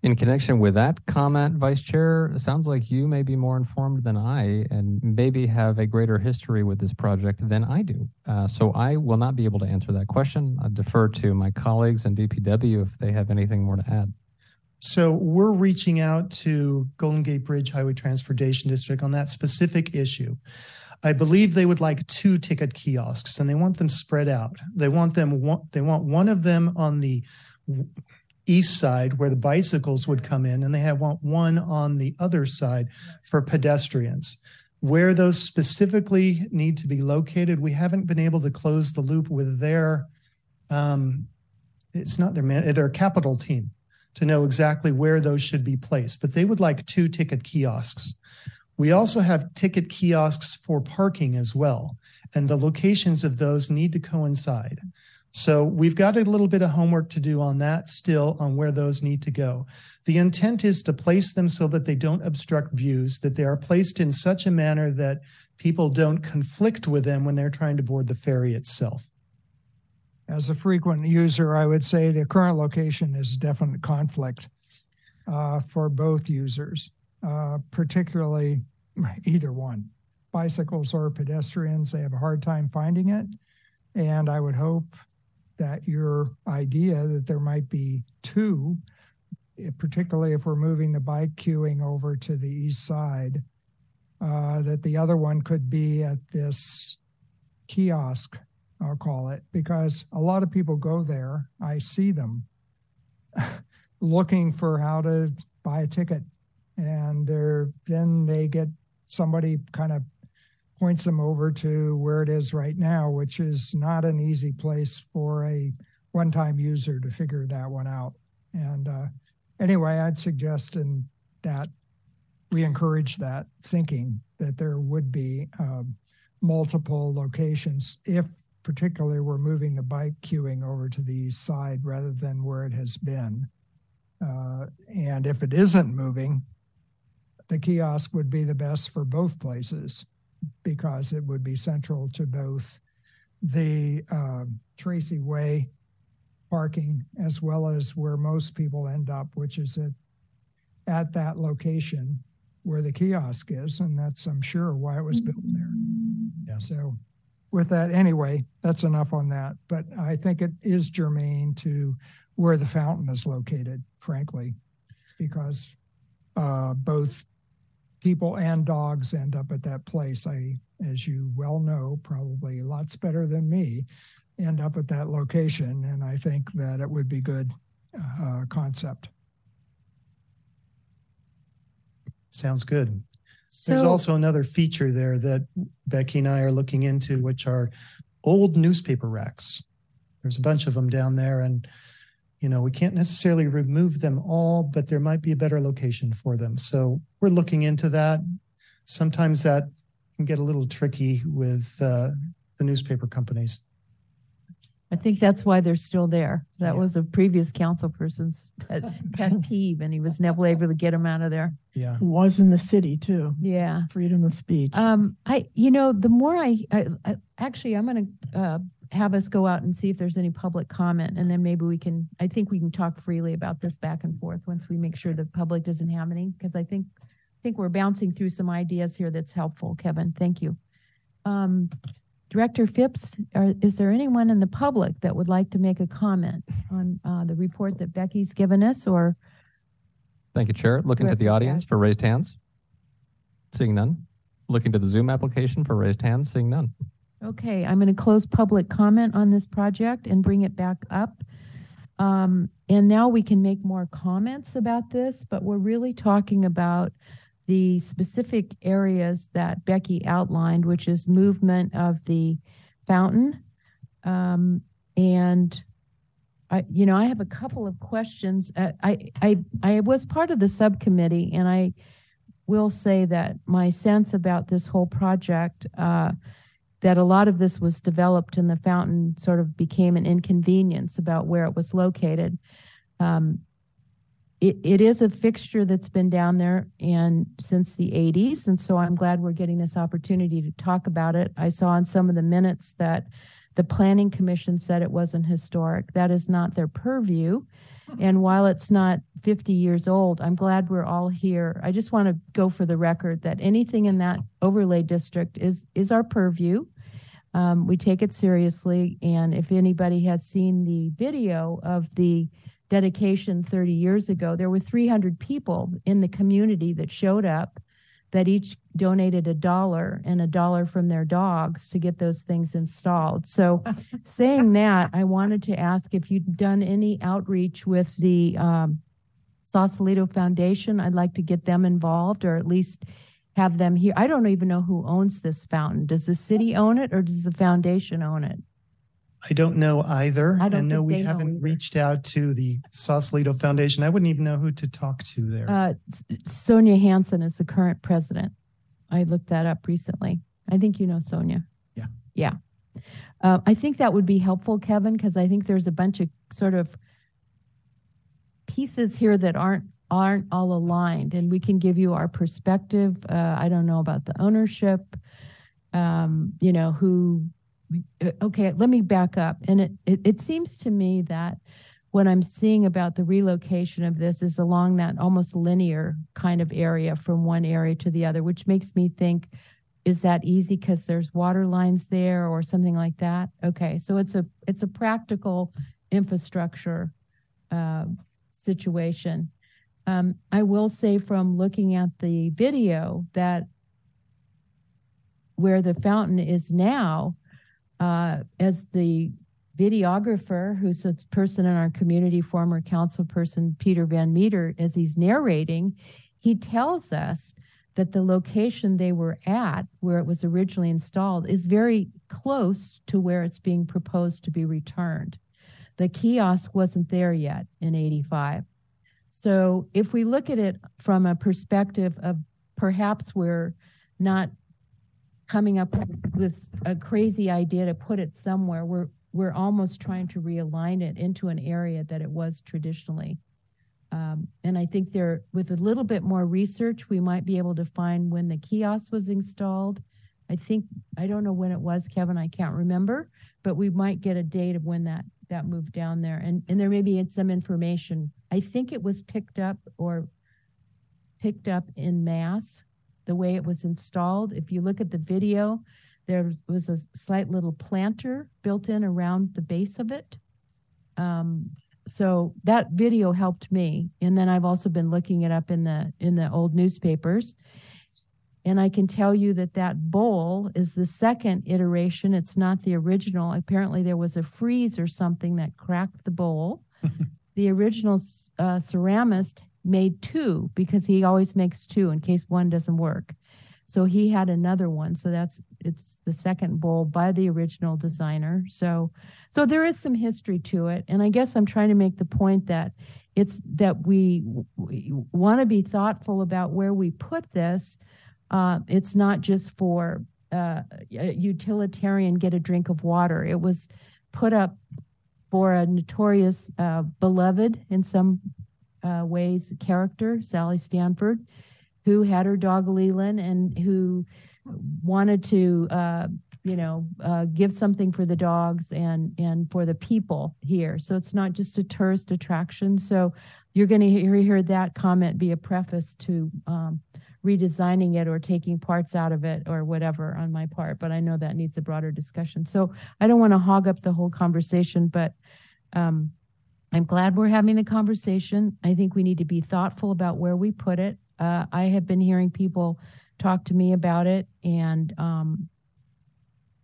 In connection with that comment, Vice Chair, it sounds like you may be more informed than I and maybe have a greater history with this project than I do. Uh, so I will not be able to answer that question. I defer to my colleagues in DPW if they have anything more to add. So we're reaching out to Golden Gate Bridge Highway Transportation District on that specific issue. I believe they would like two ticket kiosks and they want them spread out. They want them one, they want one of them on the east side where the bicycles would come in and they have want one on the other side for pedestrians. Where those specifically need to be located, we haven't been able to close the loop with their um, it's not their man, their capital team to know exactly where those should be placed, but they would like two ticket kiosks. We also have ticket kiosks for parking as well, and the locations of those need to coincide. So we've got a little bit of homework to do on that still on where those need to go. The intent is to place them so that they don't obstruct views, that they are placed in such a manner that people don't conflict with them when they're trying to board the ferry itself. As a frequent user, I would say the current location is definite conflict uh, for both users, uh, particularly either one. Bicycles or pedestrians, they have a hard time finding it. And I would hope that your idea that there might be two, particularly if we're moving the bike queuing over to the east side, uh, that the other one could be at this kiosk, I'll call it, because a lot of people go there. I see them looking for how to buy a ticket. And they're, then they get somebody kind of points them over to where it is right now, which is not an easy place for a one time user to figure that one out. And uh, anyway, I'd suggest in that we encourage that thinking that there would be um, multiple locations if particularly we're moving the bike queuing over to the east side rather than where it has been. Uh, and if it isn't moving, the kiosk would be the best for both places because it would be central to both the uh, Tracy Way parking as well as where most people end up, which is at, at that location where the kiosk is. And that's, I'm sure, why it was built there. Yeah. So with that, anyway, that's enough on that. But I think it is germane to where the fountain is located, frankly, because uh, both people and dogs end up at that place. I, as you well know, probably lots better than me, end up at that location. And I think that it would be good uh, concept. Sounds good. There's also another feature there that Becky and I are looking into, which are old newspaper racks. There's a bunch of them down there and you know, we can't necessarily remove them all, but there might be a better location for them. So we're looking into that. Sometimes that can get a little tricky with uh, the newspaper companies. I think that's why they're still there. That Yeah. was a previous council person's pet, pet peeve, and he was never able to get them out of there. Yeah. Was in the city too. Yeah. Freedom of speech. Um, I, you know, the more I, I, I actually, I'm gonna, uh, have us go out and see if there's any public comment, and then maybe we can, I think we can talk freely about this back and forth once we make sure the public doesn't have any, because I think, I think we're bouncing through some ideas here that's helpful, Kevin. Thank you. Um, Director Phipps, are, is there anyone in the public that would like to make a comment on, uh, the report that Becky's given us, or? Thank you, Chair. Looking to the audience for raised hands. Seeing none. Looking to the Zoom application for raised hands. Seeing none. Okay, I'm going to close public comment on this project and bring it back up. Um, and now we can make more comments about this, but we're really talking about the specific areas that Becky outlined, which is movement of the fountain. Um, and I, you know, I have a couple of questions. Uh, I, I, I was part of the subcommittee and I will say that my sense about this whole project, uh, that a lot of this was developed and the fountain sort of became an inconvenience about where it was located. Um, it, it is a fixture that's been down there and since the 80s, and so I'm glad we're getting this opportunity to talk about it. I saw in some of the minutes that the planning commission said it wasn't historic. That is not their purview. And while it's not 50 years old, I'm glad we're all here. I just want to go for the record that anything in that overlay district is is our purview. Um, we take it seriously, and if anybody has seen the video of the dedication 30 years ago, there were 300 people in the community that showed up that each donated a dollar and a dollar from their dogs to get those things installed. So saying that, I wanted to ask if you'd done any outreach with the um, Sausalito Foundation. I'd like to get them involved or at least have them here. I don't even know who owns this fountain. Does the city own it or does the foundation own it? I don't know either. I don't And no, we haven't reached out to the Sausalito Foundation. I wouldn't even know who to talk to there. Uh, Sonia Hansen is the current president. I looked that up recently. I think you know Sonia. Yeah. Yeah. Uh, I think that would be helpful, Kevin, because I think there's a bunch of sort of pieces here that aren't aren't all aligned, and we can give you our perspective. Uh, I don't know about the ownership. Um, you know who. Okay, let me back up, and it, it it seems to me that what I'm seeing about the relocation of this is along that almost linear kind of area from one area to the other, which makes me think, is that easy because there's water lines there or something like that? Okay, so it's a it's a practical infrastructure uh, situation. Um, I will say from looking at the video that where the fountain is now, uh, as the videographer, who's a person in our community, former council person Peter Van Meter, as he's narrating, he tells us that the location they were at, where it was originally installed, is very close to where it's being proposed to be returned. The kiosk wasn't there yet in 85. So if we look at it from a perspective of perhaps we're not coming up with, a crazy idea to put it somewhere, we're we're almost trying to realign it into an area that it was traditionally. Um, and I think there, with a little bit more research, we might be able to find when the kiosk was installed. I think, I don't know when it was, Kevin, I can't remember, but we might get a date of when that, that moved down there. And, and there may be some information. I think it was picked up or picked up in mass, the way it was installed. If you look at the video, there was a slight little planter built in around the base of it. Um, so that video helped me. And then I've also been looking it up in the, in the old newspapers. And I can tell you that that bowl is the second iteration. It's not the original. Apparently there was a freeze or something that cracked the bowl. the original uh, ceramist made two because he always makes two in case one doesn't work. So he had another one. So that's it's the second bowl by the original designer. So so there is some history to it. And I guess I'm trying to make the point that it's that we, we want to be thoughtful about where we put this. Uh, it's not just for uh, utilitarian get a drink of water. It was put up for a notorious uh, beloved in some uh, ways character, Sally Stanford, who had her dog Leland and who wanted to, uh, you know, uh, give something for the dogs and and for the people here. So it's not just a tourist attraction. So you're going to hear, hear that comment be a preface to um, redesigning it or taking parts out of it or whatever on my part. But I know that needs a broader discussion. So I don't want to hog up the whole conversation, but um, I'm glad we're having the conversation. I think we need to be thoughtful about where we put it. Uh, I have been hearing people talk to me about it and um,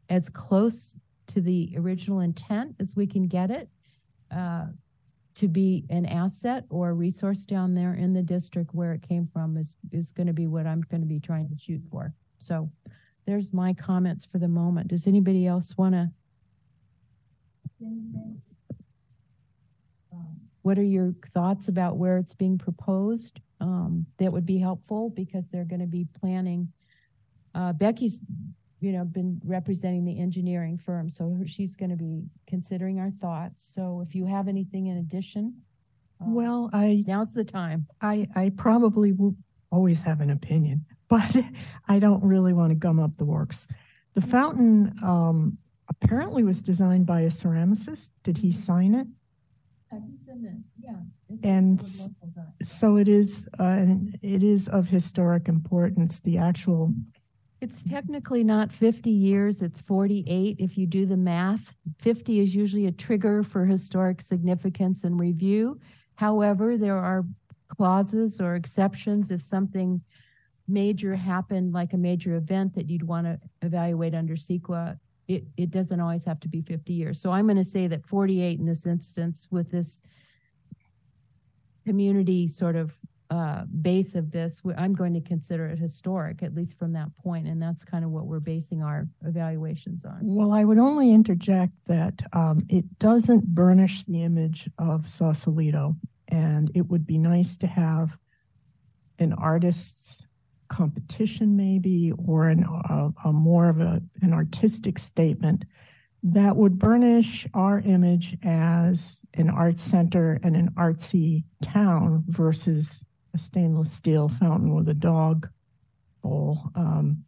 as close to the original intent as we can get it uh, to be an asset or a resource down there in the district where it came from is, is going to be what I'm going to be trying to shoot for. So there's my comments for the moment. Does anybody else want to? What are your thoughts about where it's being proposed? Um, that would be helpful because they're going to be planning. Uh, Becky's, you know, been representing the engineering firm, so she's going to be considering our thoughts. So if you have anything in addition, uh, Well, I, now's the time. I, I probably will always have an opinion, but I don't really want to gum up the works. The fountain, um, apparently was designed by a ceramicist. Did he sign it? Yeah. And So it is. Uh, it is of historic importance, the actual, It's technically not 50 years, it's 48 if you do the math. 50 is usually a trigger for historic significance and review. However, there are clauses or exceptions if something major happened, like a major event that you'd want to evaluate under CEQA. It, it doesn't always have to be 50 years. So I'm going to say that 48 in this instance with this community sort of uh, base of this, I'm going to consider it historic, at least from that point, and that's kind of what we're basing our evaluations on. Well, I would only interject that um, it doesn't burnish the image of Sausalito. And it would be nice to have an artist's competition maybe, or an, a, a more of a, an artistic statement that would burnish our image as an art center and an artsy town versus a stainless steel fountain with a dog bowl. Um,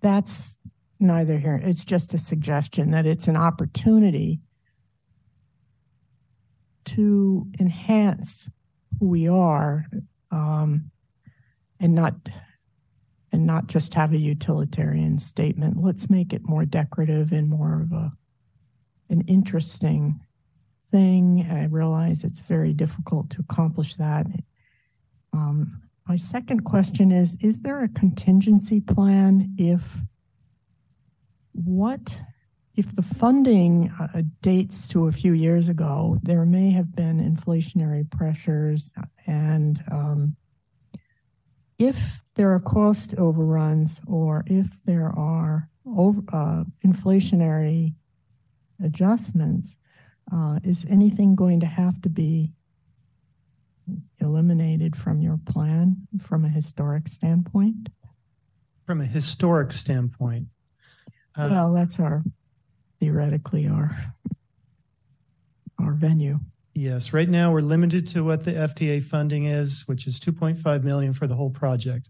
that's neither here. It's just a suggestion that it's an opportunity to enhance who we are um, and not and not just have a utilitarian statement. Let's make it more decorative and more of a an interesting thing. I realize it's very difficult to accomplish that. Um, my second question is, is there a contingency plan if what if the funding uh, dates to a few years ago, there may have been inflationary pressures and um, if there are cost overruns or if there are over, uh, inflationary adjustments, uh, is anything going to have to be eliminated from your plan from a historic standpoint? From a historic standpoint, uh, Well, that's our, theoretically, our, our venue. Yes, right now we're limited to what the FTA funding is, which is 2.5 million for the whole project.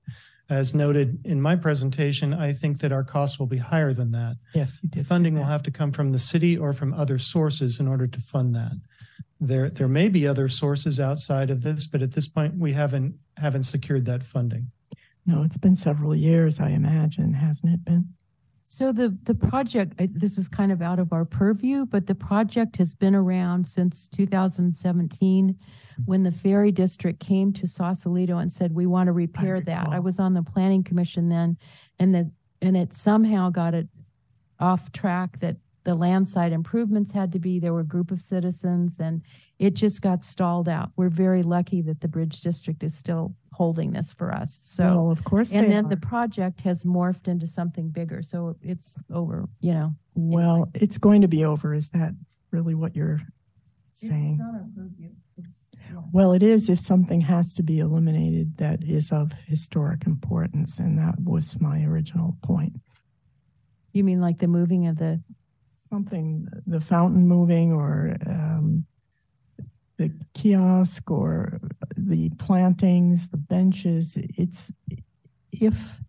As noted in my presentation, I think that our costs will be higher than that. Yes, you did. Funding will have to come from the city or from other sources in order to fund that. There, there may be other sources outside of this, but at this point, we haven't, haven't secured that funding. No, it's been several years, I imagine, hasn't it been? So the, the project, this is kind of out of our purview, but the project has been around since 2017 when the ferry district came to Sausalito and said, we want to repair that. I was on the planning commission then and the, and it somehow got it off track that the land side improvements had to be, there were a group of citizens and it just got stalled out. We're very lucky that the bridge district is still holding this for us. So. Well, of course And they then the project has morphed into something bigger, so it's over, you know. Well, it's going to be over. Is that really what you're saying? Well, it is if something has to be eliminated that is of historic importance, and that was my original point. You mean like the moving of the, Something, the fountain moving or um, the kiosk or the plantings, the benches, it's, if,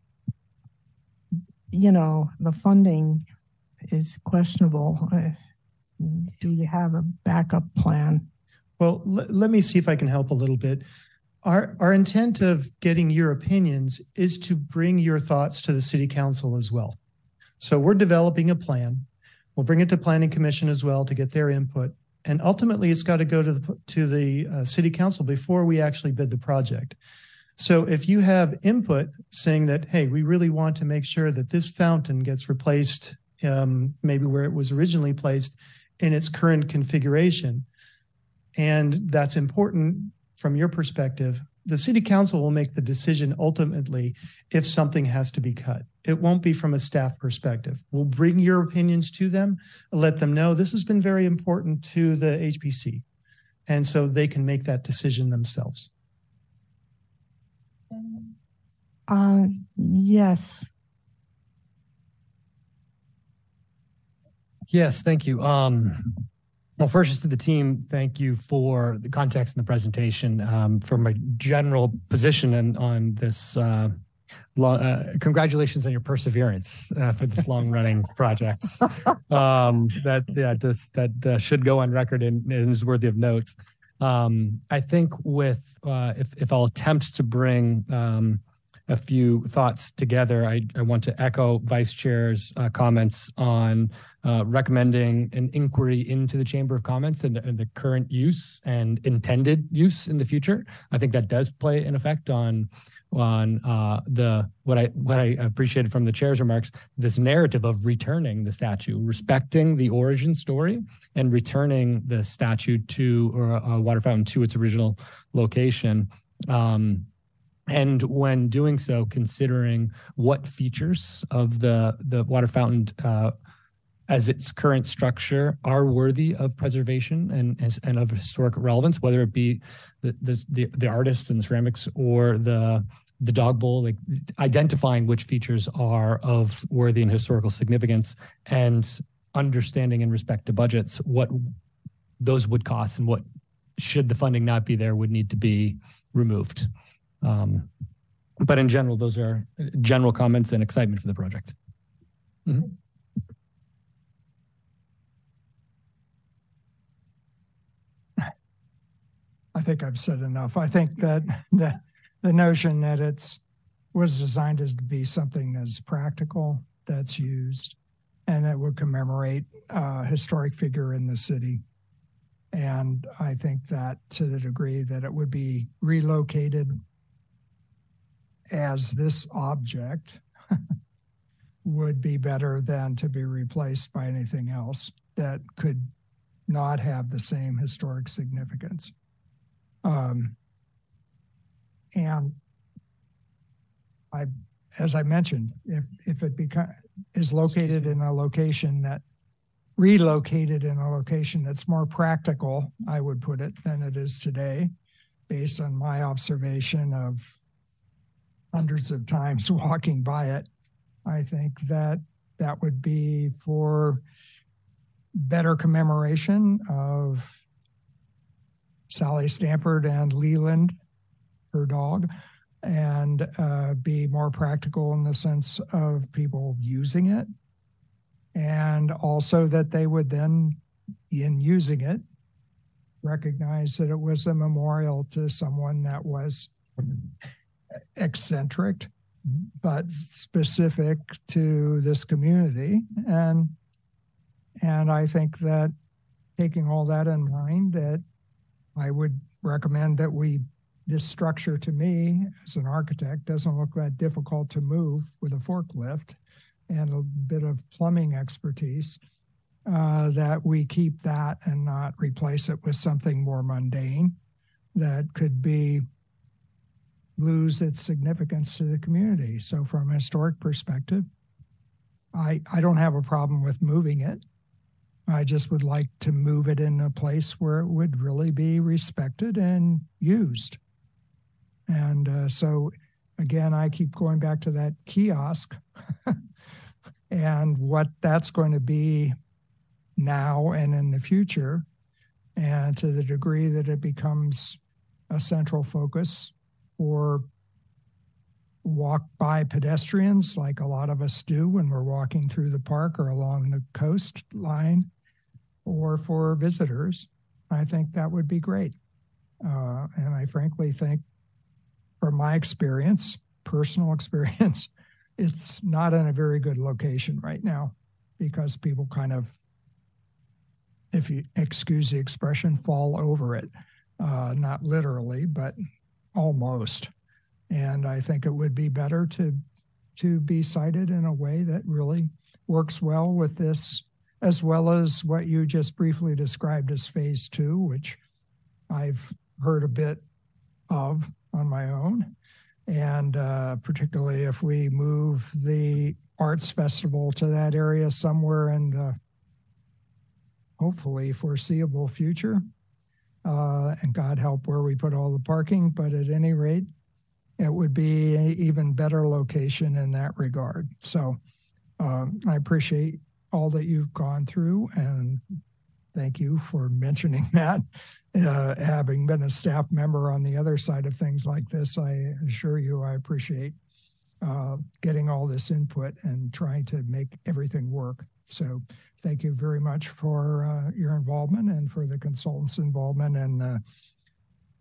you know, the funding is questionable, do you have a backup plan? Well, let, let me see if I can help a little bit. Our, our intent of getting your opinions is to bring your thoughts to the city council as well. So we're developing a plan. We'll bring it to planning commission as well to get their input. And ultimately, it's got to go to the, to the uh, city council before we actually bid the project. So if you have input saying that, hey, we really want to make sure that this fountain gets replaced, um, maybe where it was originally placed in its current configuration, and that's important from your perspective, the city council will make the decision ultimately if something has to be cut. It won't be from a staff perspective. We'll bring your opinions to them, let them know this has been very important to the HPC. And so they can make that decision themselves. Uh, yes, Yes, thank you. Um, well, first, just to the team, thank you for the context in the presentation. Um, for my general position and on this, uh, lo- uh, congratulations on your perseverance uh, for this long-running project. Um, that yeah, this that uh, should go on record and, and is worthy of notes. Um, I think with uh, if if I'll attempt to bring um, a few thoughts together, I, I want to echo Vice Chair's uh, comments on uh, recommending an inquiry into the Chamber of Commerce and the, and the current use and intended use in the future. I think that does play an effect on on uh, the what I what I appreciated from the chair's remarks. This narrative of returning the statue, respecting the origin story, and returning the statue to or a water fountain to its original location. Um, And when doing so, considering what features of the, the water fountain uh, as its current structure are worthy of preservation and, and, of historic relevance, whether it be the, the, the, the artists and the ceramics or the, the dog bowl, like identifying which features are of worthy and historical significance and understanding in respect to budgets, what those would cost and what should the funding not be there would need to be removed. Um, but in general, those are general comments and excitement for the project. Mhm. I think I've said enough. I think that the, the notion that it's, was designed as to be something that's practical, that's used, and that would commemorate a historic figure in the city. And I think that to the degree that it would be relocated as this object would be better than to be replaced by anything else that could not have the same historic significance. Um, and I, as I mentioned, if if it become is located in a location that relocated in a location that's more practical, I would put it than it is today, based on my observation of hundreds of times walking by it. I think that that would be for better commemoration of Sally Stanford and Leland, her dog, and uh, be more practical in the sense of people using it. And also that they would then, in using it, recognize that it was a memorial to someone that was eccentric, but specific to this community. And and I think that taking all that in mind, that I would recommend that we this structure to me as an architect doesn't look that difficult to move with a forklift and a bit of plumbing expertise uh, that we keep that and not replace it with something more mundane that could be lose its significance to the community. So from a historic perspective i i don't have a problem with moving it. I just would like to move it in a place where it would really be respected and used. And uh, so, again, I keep going back to that kiosk and what that's going to be now and in the future. And to the degree that it becomes a central focus for walk by pedestrians, like a lot of us do when we're walking through the park or along the coastline, or for visitors, I think that would be great. Uh, and I frankly think from my experience, personal experience, it's not in a very good location right now because people kind of, if you excuse the expression, fall over it. Uh, not literally, but almost. And I think it would be better to to be sited in a way that really works well with this, as well as what you just briefly described as phase two, which I've heard a bit of on my own. And uh, particularly if we move the arts festival to that area somewhere in the hopefully foreseeable future. Uh, and God help where we put all the parking, but at any rate, it would be an even better location in that regard. So um, I appreciate all that you've gone through and thank you for mentioning that. Uh, having been a staff member on the other side of things like this, I assure you I appreciate uh, getting all this input and trying to make everything work. So thank you very much for uh, your involvement and for the consultants' involvement and uh,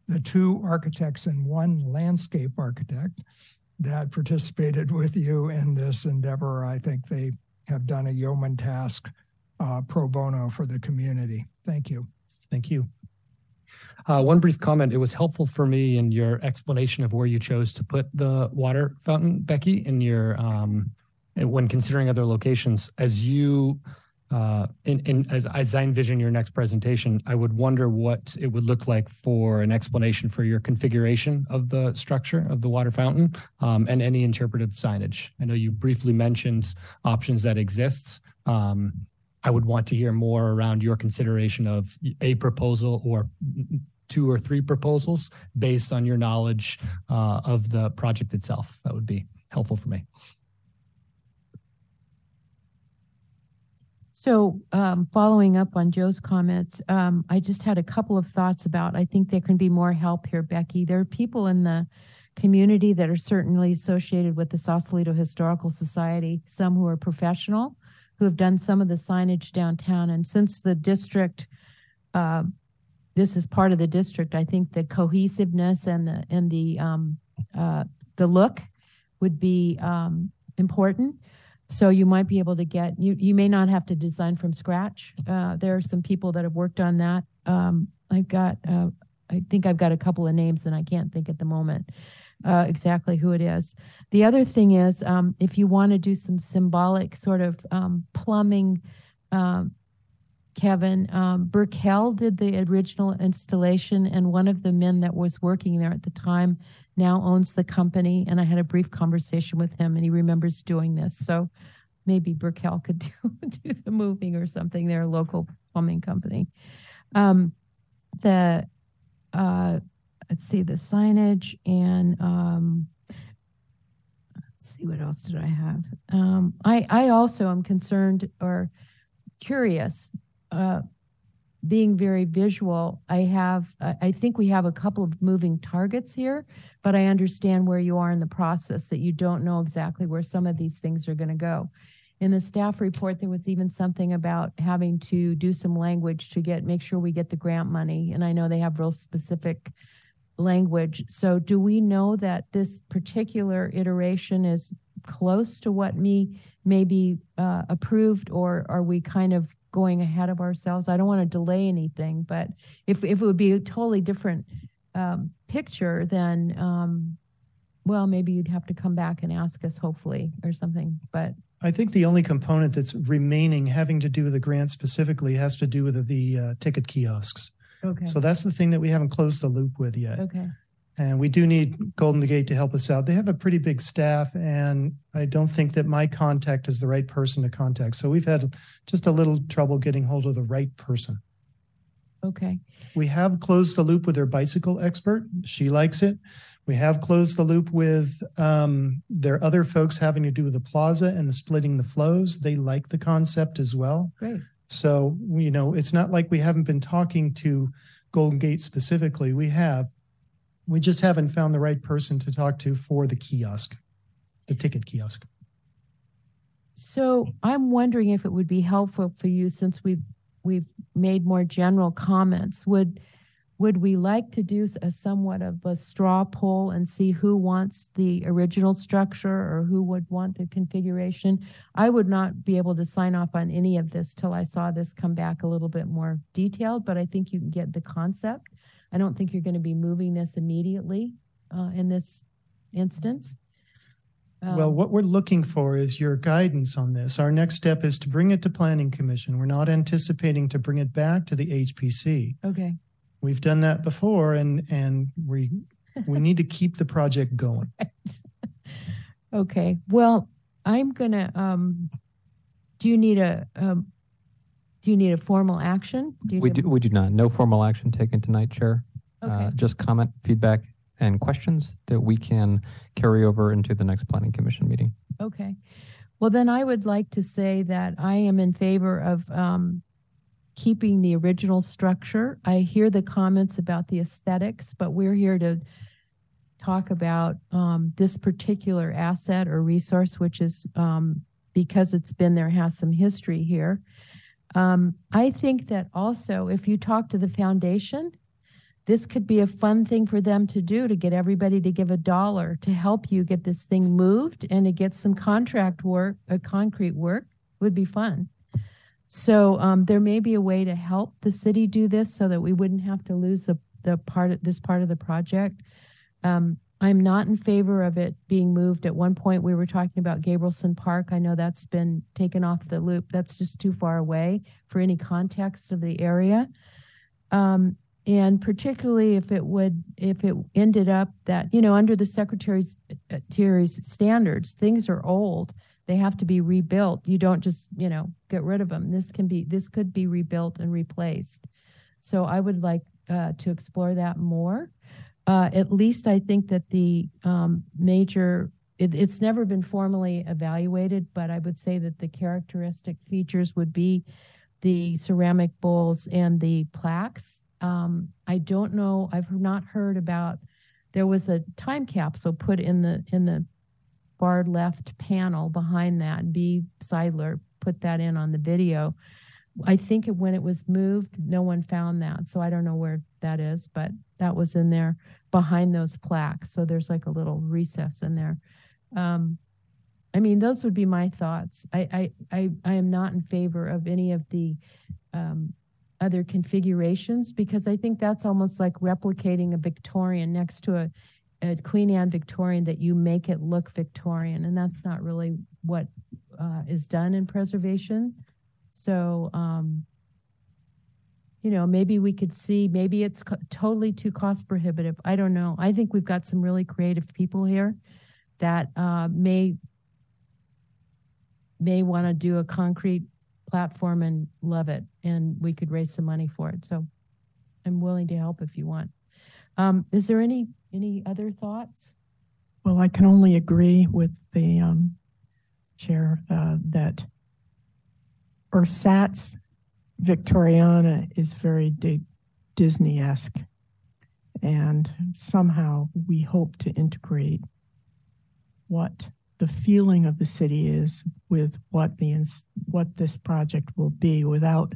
the two architects and one landscape architect that participated with you in this endeavor. I think they have done a yeoman task uh, pro bono for the community. Thank you. Thank you. Uh, one brief comment. It was helpful for me in your explanation of where you chose to put the water fountain, Becky, in your um, when considering other locations. As you uh, in, in, as, as I envision your next presentation, I would wonder what it would look like for an explanation for your configuration of the structure of the water fountain um, and any interpretive signage. I know you briefly mentioned options that exists. Um, I would want to hear more around your consideration of a proposal or two or three proposals based on your knowledge uh, of the project itself. That would be helpful for me. So, um, following up on Joe's comments, um, I just had a couple of thoughts about, I think there can be more help here, Becky. There are people in the community that are certainly associated with the Sausalito Historical Society, some who are professional, who have done some of the signage downtown. And since the district, uh, this is part of the district, I think the cohesiveness and the, and the, um, uh, the look would be, um, important. So you might be able to get, you, you may not have to design from scratch. Uh, there are some people that have worked on that. Um, I've got, uh, I think I've got a couple of names and I can't think at the moment uh, exactly who it is. The other thing is, um, if you want to do some symbolic sort of um, plumbing, um, Kevin, um, Burkell did the original installation, and one of the men that was working there at the time now owns the company. And I had a brief conversation with him, and he remembers doing this. So maybe Burkell could do, do the moving or something. They're a local plumbing company. Um, the uh, let's see the signage and um, let's see what else did I have. Um, I I also am concerned or curious. Uh, being very visual, I have, I think we have a couple of moving targets here, but I understand where you are in the process, that you don't know exactly where some of these things are going to go. In the staff report, there was even something about having to do some language to get, make sure we get the grant money. And I know they have real specific language. So do we know that this particular iteration is close to what me may be uh, approved, or are we kind of going ahead of ourselves? I don't want to delay anything, but if, if it would be a totally different um, picture, then, um, well, maybe you'd have to come back and ask us, hopefully, or something. But I think the only component that's remaining having to do with the grant specifically has to do with the uh, ticket kiosks. okay, So that's the thing that we haven't closed the loop with yet. okay, And we do need Golden Gate to help us out. They have a pretty big staff and I don't think that my contact is the right person to contact. So we've had just a little trouble getting hold of the right person. okay, We have closed the loop with their bicycle expert. She likes it. We have closed the loop with um, their other folks having to do with the plaza and the splitting the flows. They like the concept as well. great. So, you know, it's not like we haven't been talking to Golden Gate specifically. We have. We just haven't found the right person to talk to for the kiosk, the ticket kiosk. So I'm wondering if it would be helpful for you, since we've, we've made more general comments, would, would we like to do a somewhat of a straw poll and see who wants the original structure or who would want the configuration? I would not be able to sign off on any of this till I saw this come back a little bit more detailed, but I think you can get the concept. I don't think you're going to be moving this immediately, uh, in this instance. Well, Um, what we're looking for is your guidance on this. Our next step is to bring it to Planning Commission. We're not anticipating to bring it back to the HPC. Okay. We've done that before and, and we, we need to keep the project going. Okay, well, I'm gonna, um, do you need a, um, do you need a formal action? you We need a- do, we do not. No formal action taken tonight, Chair. Uh, Okay, Just comment, feedback, and questions that we can carry over into the next planning commission meeting. okay. Well, then I would like to say that I am in favor of, um, keeping the original structure. I hear the comments about the aesthetics, but we're here to talk about, um, this particular asset or resource, which is, um, because it's been there, has some history here. Um, I think that also if you talk to the foundation, this could be a fun thing for them to do to get everybody to give a dollar to help you get this thing moved and to get some contract work, uh, concrete work would be fun. So um, there may be a way to help the city do this so that we wouldn't have to lose the, the part of this part of the project. Um, I'm not in favor of it being moved. At one point, we were talking about Gabrielson Park. I know that's been taken off the loop. That's just too far away for any context of the area. Um, and particularly if it would, if it ended up that, you know, under the secretary's, uh, standards, things are old. They have to be rebuilt. You don't just, you know, get rid of them. This can be, this could be rebuilt and replaced. So I would like, uh, to explore that more. Uh, at least I think that the, um, major, it, it's never been formally evaluated, but I would say that the characteristic features would be the ceramic bowls and the plaques. Um, I don't know, I've not heard about, there was a time capsule put in the, in the far left panel behind that. B. Seidler put that in on the video. I think when it was moved, no one found that, so I don't know where that is, but that was in there behind those plaques. So there's like a little recess in there. Um, I mean, those would be my thoughts. I, I, I, I am not in favor of any of the, um, other configurations because I think that's almost like replicating a Victorian next to a, a Queen Anne Victorian that you make it look Victorian, and that's not really what, uh, is done in preservation. So, um, you know, maybe we could see, maybe it's co- totally too cost prohibitive. I don't know. I think we've got some really creative people here that, uh, may, may want to do a concrete platform and love it, and we could raise some money for it. So I'm willing to help if you want. Um, is there any, any other thoughts? Well, I can only agree with the um, chair uh, that Ersatz Victoriana is very di- Disney-esque. And somehow we hope to integrate what the feeling of the city is with what the, ins- what this project will be without,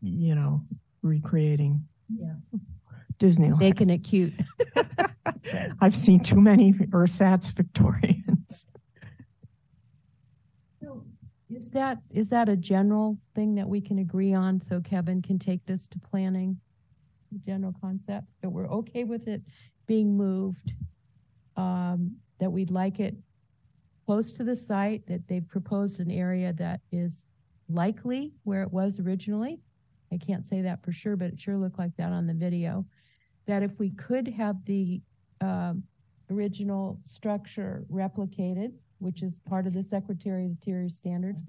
you know, recreating Yeah. Disneyland. Making it cute. I've seen too many Ersatz Victorians. So Is that, is that a general thing that we can agree on so Kevin can take this to planning? General concept, that we're okay with it being moved? Um, that we'd like it close to the site, that they've proposed an area that is likely where it was originally? I can't say that for sure, but it sure looked like that on the video. That if we could have the, um, original structure replicated, which is part of the Secretary of Interior standards.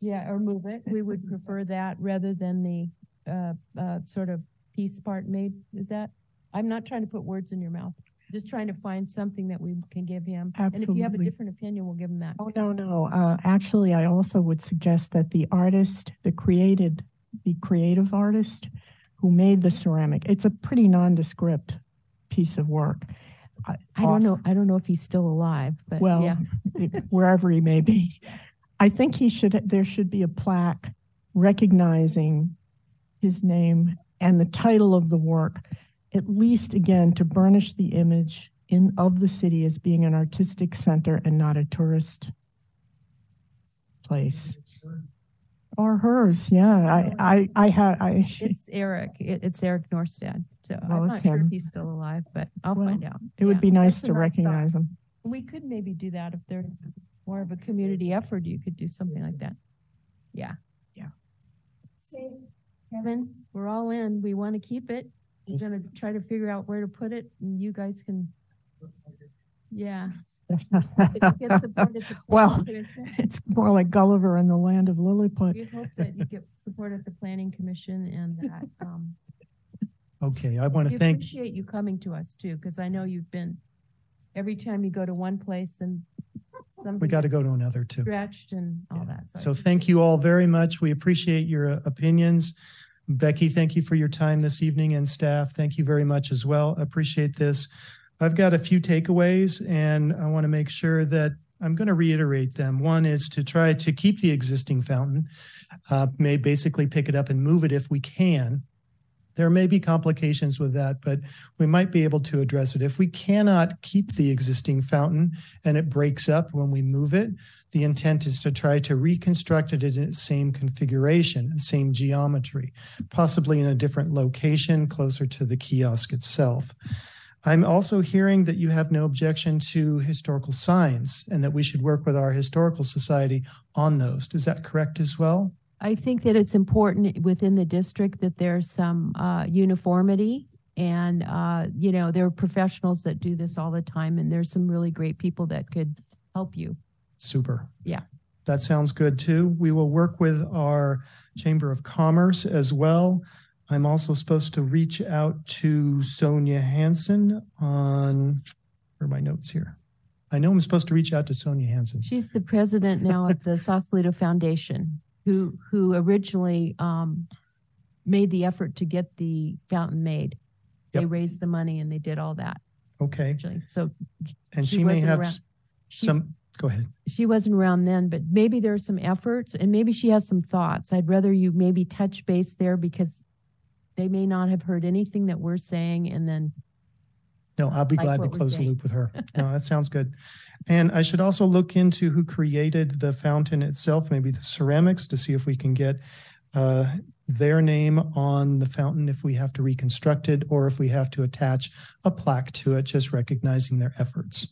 Yeah, or move it. We would prefer that rather than the, uh, uh, sort of piece part made. Is that? I'm not trying to put words in your mouth. Just trying to find something that we can give him. Absolutely. And if you have a different opinion, we'll give him that. Oh, no, no. Uh, actually, I also would suggest that the artist, the created, the creative artist who made the ceramic, it's a pretty nondescript piece of work. I don't know, I don't know if he's still alive, but Well, yeah. wherever he may be. I think he should, there should be a plaque recognizing his name and the title of the work, at least again, to burnish the image in, of the city as being an artistic center and not a tourist place. Or hers, yeah. I, I, I had, I, It's Eric, it, it's Eric Norstad. So Well, I'm not it's sure if him. he's still alive, but I'll Well, find out. it would Yeah, be nice that's a to thought. recognize him. We could maybe do that if they're more of a community effort, you could do something like that. Yeah. Yeah. Kevin, we're all in. We want to keep it. We're gonna try to figure out where to put it and you guys can. Yeah. Get support at the Well, planning commission, It's more like Gulliver in the land of Lilliput. We hope that you get support at the planning commission and that, um, Okay, I want we to thank, appreciate you coming to us too, because I know you've been, every time you go to one place and we got to go to another too. stretched and all that. I So thank you all very much. We appreciate your uh, opinions. Becky, thank you for your time this evening and staff. Thank you very much as well. Appreciate this. I've got a few takeaways and I want to make sure that I'm going to reiterate them. One is to try to keep the existing fountain, uh, may basically pick it up and move it if we can. There may be complications with that, but we might be able to address it. If we cannot keep the existing fountain and it breaks up when we move it, the intent is to try to reconstruct it in its same configuration, same geometry, possibly in a different location closer to the kiosk itself. I'm also hearing that you have no objection to historical signs and that we should work with our historical society on those. Is that correct as well? I think that it's important within the district that there's some uh, uniformity. And, uh, you know, there are professionals that do this all the time, and there's some really great people that could help you. Super. Yeah. That sounds good too. We will work with our Chamber of Commerce as well. I'm also supposed to reach out to Sonia Hansen on, where are my notes here? I know I'm supposed to reach out to Sonia Hansen. She's the president now of the Sausalito Foundation, who, who originally um, made the effort to get the fountain made. They Yep. raised the money and they did all that, Okay. actually. So And She she may wasn't have around. s- she- some, go ahead. she wasn't around then, but maybe there are some efforts and maybe she has some thoughts. I'd rather you maybe touch base there because they may not have heard anything that we're saying and then No, I'll be like glad to what we're close the saying. loop with her. No, that sounds good. And I should also look into who created the fountain itself, maybe the ceramics, to see if we can get uh, their name on the fountain if we have to reconstruct it or if we have to attach a plaque to it, just recognizing their efforts.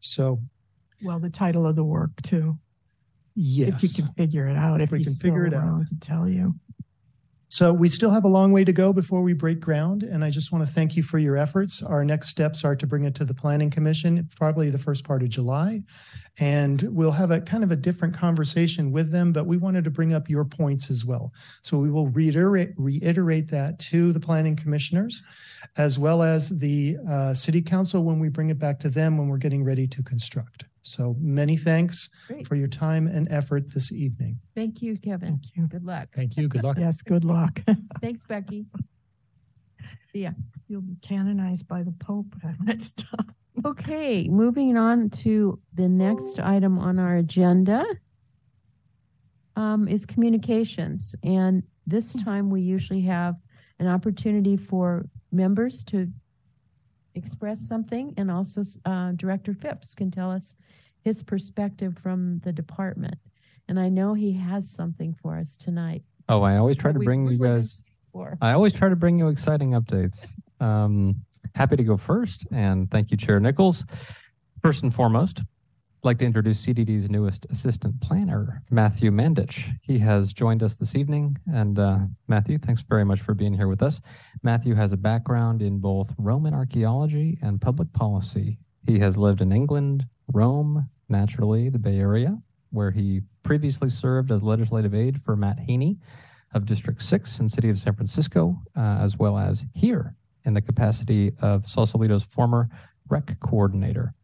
So, Well, the title of the work too, yes. if you can figure it out, if we he's can figure it out. to tell you. So we still have a long way to go before we break ground, and I just want to thank you for your efforts. Our next steps are to bring it to the Planning Commission, probably the first part of July. And we'll have a kind of a different conversation with them, but we wanted to bring up your points as well. So we will reiterate, reiterate that to the planning commissioners as well as the uh, city council when we bring it back to them when we're getting ready to construct. So many thanks Great. for your time and effort this evening. thank you, Kevin. Thank you. Good luck. Thank you. Good luck. Yes, good luck. Thanks, Becky. Yeah. You'll be canonized by the Pope next time. Okay, moving on to the next item on our agenda um, is communications. And this time we usually have an opportunity for members to express something and also uh, Director Phipps can tell us his perspective from the department. And I know he has something for us tonight. Oh, I always try to bring you guys I always try to bring you exciting updates. Um, happy to go first, and thank you, Chair Nichols. First and foremost, Like to introduce CDD's newest assistant planner, Matthew Mandich. He has joined us this evening, and uh, Matthew, thanks very much for being here with us. Matthew has a background in both Roman archaeology and public policy. He has lived in England, Rome, naturally, the Bay Area, where he previously served as legislative aide for Matt Haney of District 6 and City of San Francisco, uh, as well as here in the capacity of Sausalito's former rec coordinator.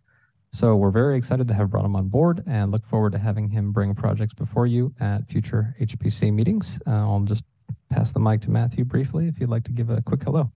So we're very excited to have brought him on board and look forward to having him bring projects before you at future HPC meetings. Uh, I'll just pass the mic to Matthew briefly if you'd like to give a quick hello.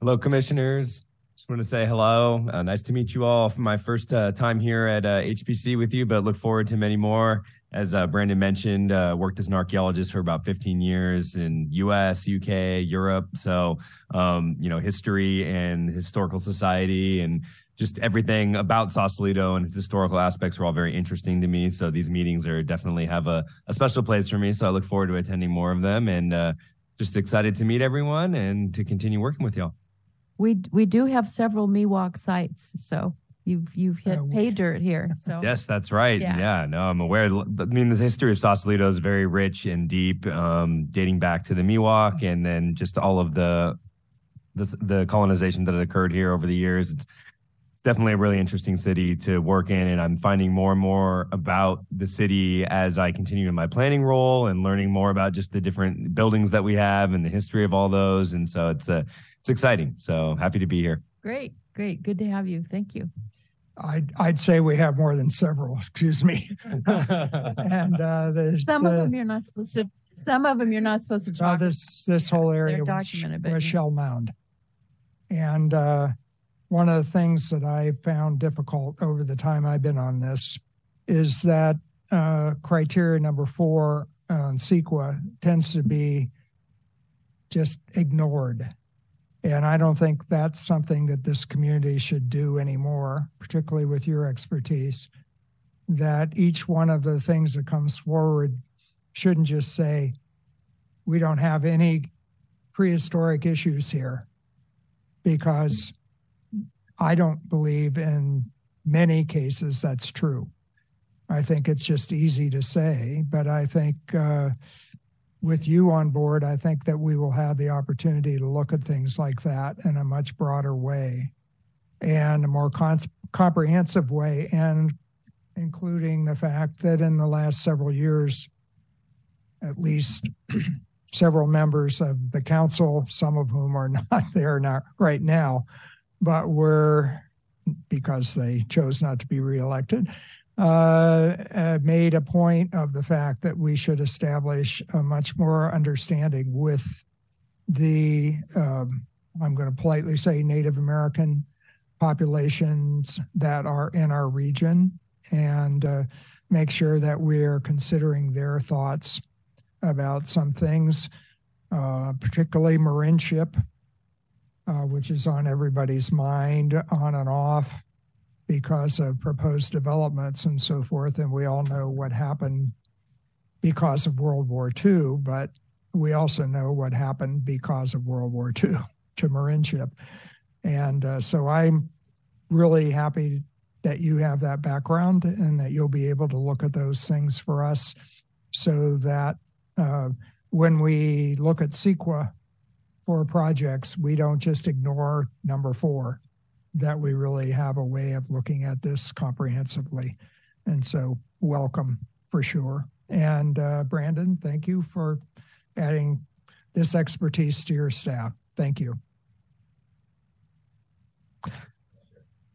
Hello, commissioners. Just want to say hello. Uh, nice to meet you all for my first uh, time here at uh, HPC with you, but look forward to many more. As uh, Brandon mentioned, uh, worked as an archaeologist for about 15 years in U.S., U.K., Europe. So, um, you know, history and historical society and just everything about Sausalito and its historical aspects were all very interesting to me. So these meetings are definitely have a, a special place for me. So I look forward to attending more of them and uh, just excited to meet everyone and to continue working with y'all. We, we do have several Miwok sites, so you've, you've hit Uh, we- pay dirt here, so. Yes, that's right. Yeah. Yeah. no, I'm aware. I mean, the history of Sausalito is very rich and deep, um, dating back to the Miwok and then just all of the, the the colonization that had occurred here over the years. It's it's definitely a really interesting city to work in, and I'm finding more and more about the city as I continue in my planning role and learning more about just the different buildings that we have and the history of all those. And so it's a, it's exciting. So happy to be here. Great, great. Good to have you. Thank you. I'd, I'd say we have more than several, excuse me. And, uh, the. Some of them you're not supposed to, some of them you're not supposed to Well, talk. this, this whole area was, was. Shell Mound. And, uh, one of the things that I found difficult over the time I've been on this is that, uh, criteria number four on CEQA tends to be just ignored. And I don't think that's something that this community should do anymore, particularly with your expertise. That each one of the things that comes forward shouldn't just say, we don't have any prehistoric issues here. because I don't believe in many cases that's true. I think it's just easy to say, but I think uh, with you on board, I think that we will have the opportunity to look at things like that in a much broader way and a more cons- comprehensive way, and including the fact that in the last several years, at least several members of the council, some of whom are not there now, right now, but were because they chose not to be reelected, uh, uh, made a point of the fact that we should establish a much more understanding with the, um, I'm going to politely say, Native American populations that are in our region and uh, make sure that we're considering their thoughts about some things, uh, particularly Marinship, which is on everybody's mind on and off because of proposed developments and so forth. And we all know what happened because of World War II, but we also know what happened because of World War II to Marinship. And uh, so I'm really happy that you have that background and that you'll be able to look at those things for us so that uh, when we look at CEQA for projects, we don't just ignore number four, that we really have a way of looking at this comprehensively. And so, welcome for sure. And uh, Brandon, thank you for adding this expertise to your staff. Thank you.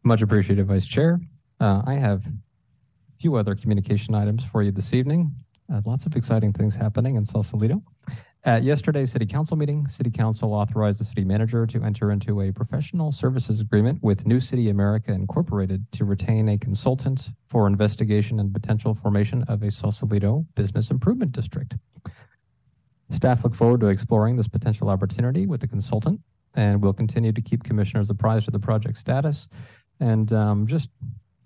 Much appreciated, Vice Chair. Uh, I have a few other communication items for you this evening. Uh, lots of exciting things happening in Sausalito. At yesterday's City Council meeting, City Council authorized the City Manager to enter into a professional services agreement with New City America Incorporated to retain a consultant for investigation and potential formation of a Sausalito Business Improvement District. Staff look forward to exploring this potential opportunity with the consultant, and we'll continue to keep commissioners apprised of the project status. And um, just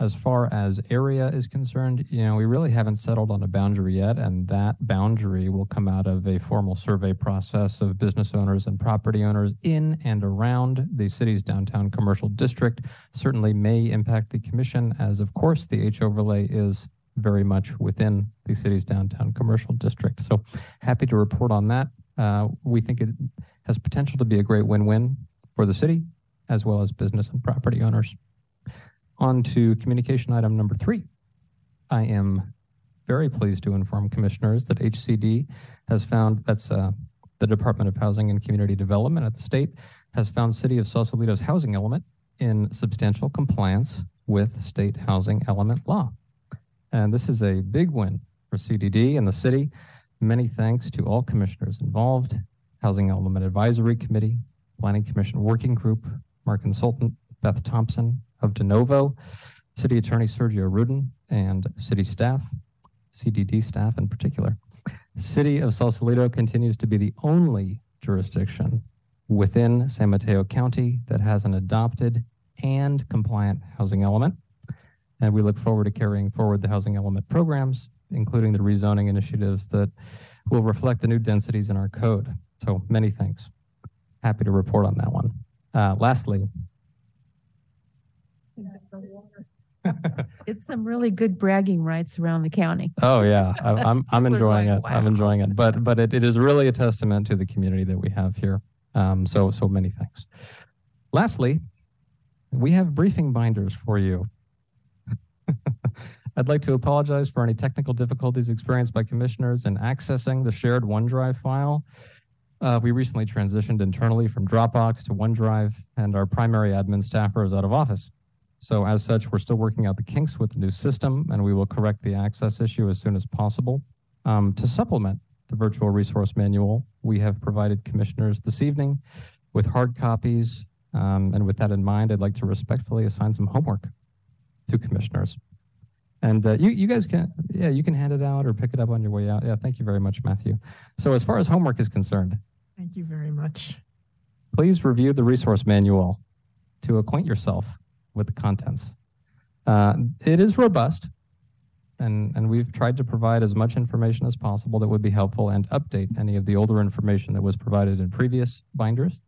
as far as area is concerned, you know, we really haven't settled on a boundary yet, and that boundary will come out of a formal survey process of business owners and property owners in and around the city's downtown commercial district. Certainly may impact the commission, as of course the H overlay is very much within the city's downtown commercial district. So happy to report on that. Uh, we think it has potential to be a great win-win for the city as well as business and property owners. On to communication item number three. I am very pleased to inform commissioners that HCD has found, that's uh, the Department of Housing and Community Development at the state, has found City of Sausalito's housing element in substantial compliance with state housing element law. And this is a big win for CDD and the city. Many thanks to all commissioners involved, Housing Element Advisory Committee, Planning Commission Working Group, our consultant, Beth Thompson, of DeNovo, City Attorney Sergio Rudin, and city staff, CDD staff in particular. City of Sausalito continues to be the only jurisdiction within San Mateo County that has an adopted and compliant housing element. And we look forward to carrying forward the housing element programs, including the rezoning initiatives that will reflect the new densities in our code. So many thanks. Happy to report on that one. Uh, lastly, It's some really good bragging rights around the county. Oh yeah, I, I'm I'm enjoying it. I'm enjoying it. But but it, it is really a testament to the community that we have here. Um, so so many thanks. Lastly, we have briefing binders for you. I'd like to apologize for any technical difficulties experienced by commissioners in accessing the shared OneDrive file. Uh, we recently transitioned internally from Dropbox to OneDrive, and our primary admin staffer is out of office. So as such, we're still working out the kinks with the new system, and we will correct the access issue as soon as possible. Um, to supplement the virtual resource manual, we have provided commissioners this evening with hard copies. Um, and with that in mind, I'd like to respectfully assign some homework to commissioners. And uh, you, you guys can, yeah, you can hand it out or pick it up on your way out. Yeah, thank you very much, Matthew. So as far as homework is concerned, Thank you very much. please review the resource manual to acquaint yourself with the contents. Uh, it is robust, and, and we've tried to provide as much information as possible that would be helpful and update any of the older information that was provided in previous binders.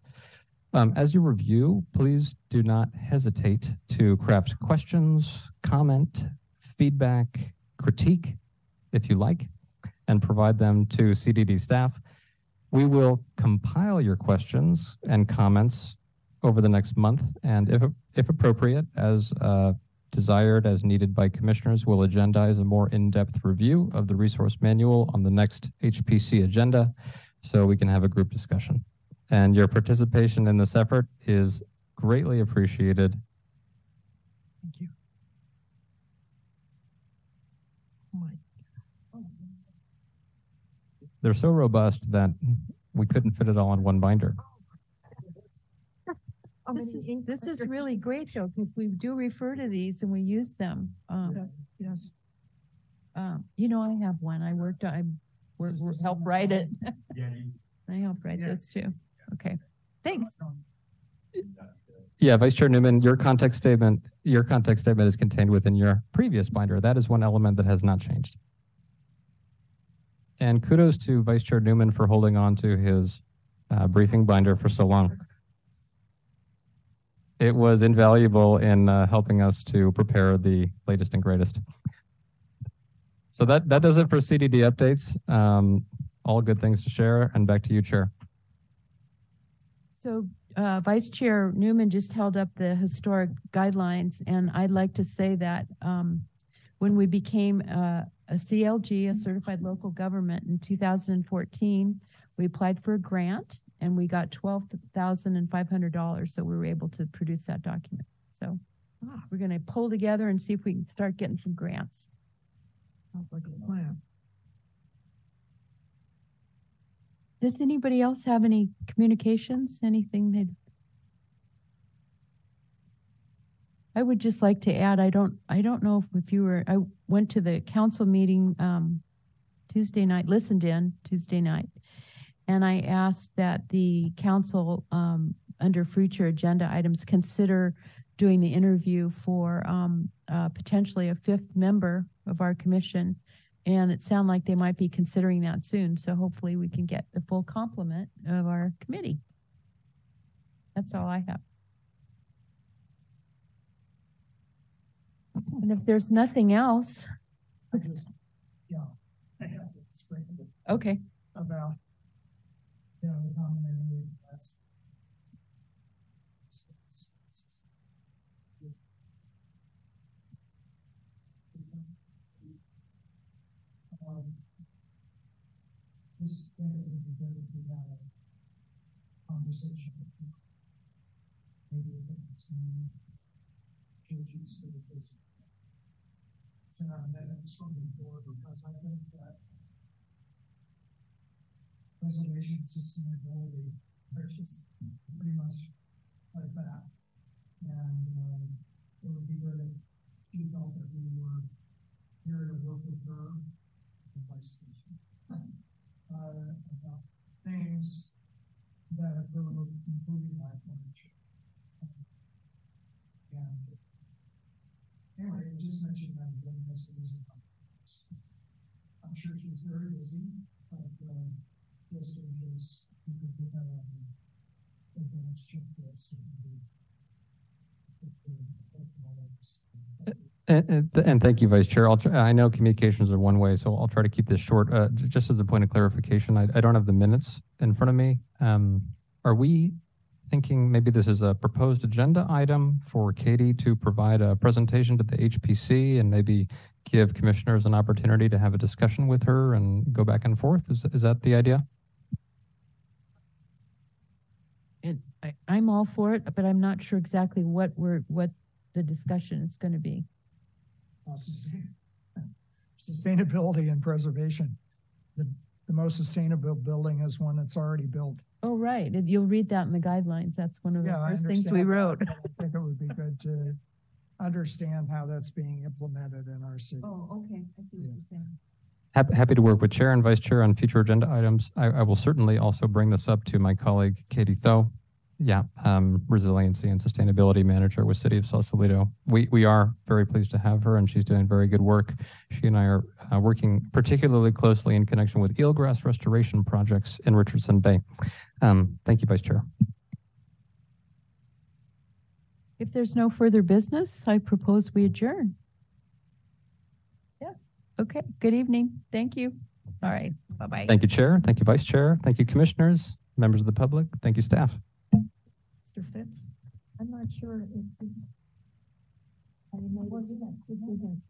Um, as you review, please do not hesitate to craft questions, comment, feedback, critique, if you like, and provide them to CDD staff. We will compile your questions and comments over the next month, and if, if appropriate, as uh, desired, as needed by commissioners, we'll agendize a more in-depth review of the resource manual on the next HPC agenda so we can have a group discussion. And your participation in this effort is greatly appreciated. Thank you. They're so robust that we couldn't fit it all in one binder. This is, this is really great though, because we do refer to these and we use them. Um, Yes. um, you know, I have one. I worked, I worked, helped write it. Yeah. I helped write Yeah. this too. Okay, thanks. Yeah, Vice Chair Newman, your context statement, your context statement is contained within your previous binder. That is one element that has not changed. And kudos to Vice Chair Newman for holding on to his uh, briefing binder for so long. It was invaluable in uh, helping us to prepare the latest and greatest. So that, that does it for CDD updates. Um, all good things to share and back to you, Chair. So, uh, Vice Chair Newman just held up the historic guidelines, and I'd like to say that, um, when we became, uh, a CLG, a certified local government in two thousand and fourteen, we applied for a grant and we got twelve thousand and five hundred dollars, so we were able to produce that document. So we're gonna pull together and see if we can start getting some grants. Sounds like a plan. Does anybody else have any communications, anything that? I would just like to add, I don't, I don't know if- if you were, I went to the council meeting, um, Tuesday night, listened in Tuesday night. And I ask that the council, um, under future agenda items, consider doing the interview for, um, uh, potentially a fifth member of our commission. And it sounded like they might be considering that soon, so hopefully we can get the full complement of our committee. That's all I have. And if there's nothing else, I just, yeah, I have to explain okay, about, you know, that's. Um, This, thing would be good if a conversation. with people. Maybe we can, um, changes to the business. It's in our minutes from before, because I think that preservation sustainability, just pretty much like that. And, um, it would be good if she felt that we were here to work with her, the vice station. Uh, about things that are including my furniture. And anyway, I just mentioned that again, this is. I'm sure she's very busy, but, uh, you could checklist. and And, thank you, Vice Chair. I'll, tr- I know communications are one way, so I'll try to keep this short. Uh, just as a point of clarification, I, I don't have the minutes in front of me. Um, are we thinking maybe this is a proposed agenda item for Katie to provide a presentation to the HPC and maybe give commissioners an opportunity to have a discussion with her and go back and forth? Is, is that the idea? And I, I'm all for it, but I'm not sure exactly what we're, what the discussion is gonna be. uh, sustain- Sustainability and preservation. The, the most sustainable building is one that's already built. Oh, right, you'll read that in the guidelines, that's one of the Yeah, I first things we wrote. I think it would be good to understand how that's being implemented in our city. Oh, okay, I see what you're saying. Hap- Happy to work with Chair and Vice Chair on future agenda items. I, I will certainly also bring this up to my colleague Katie Tho. Yeah, um, Resiliency and Sustainability Manager with City of Sausalito. We, we are very pleased to have her and she's doing very good work. She and I are uh, working particularly closely in connection with eelgrass restoration projects in Richardson Bay. Um, thank you, Vice Chair. If there's no further business, I propose we adjourn. Yeah, okay, good evening. Thank you. All right, bye-bye. Thank you, Chair. Thank you, Vice Chair. Thank you, Commissioners, members of the public. Thank you, staff. Mr. Fitz, I'm not sure if this. I know this this isn't.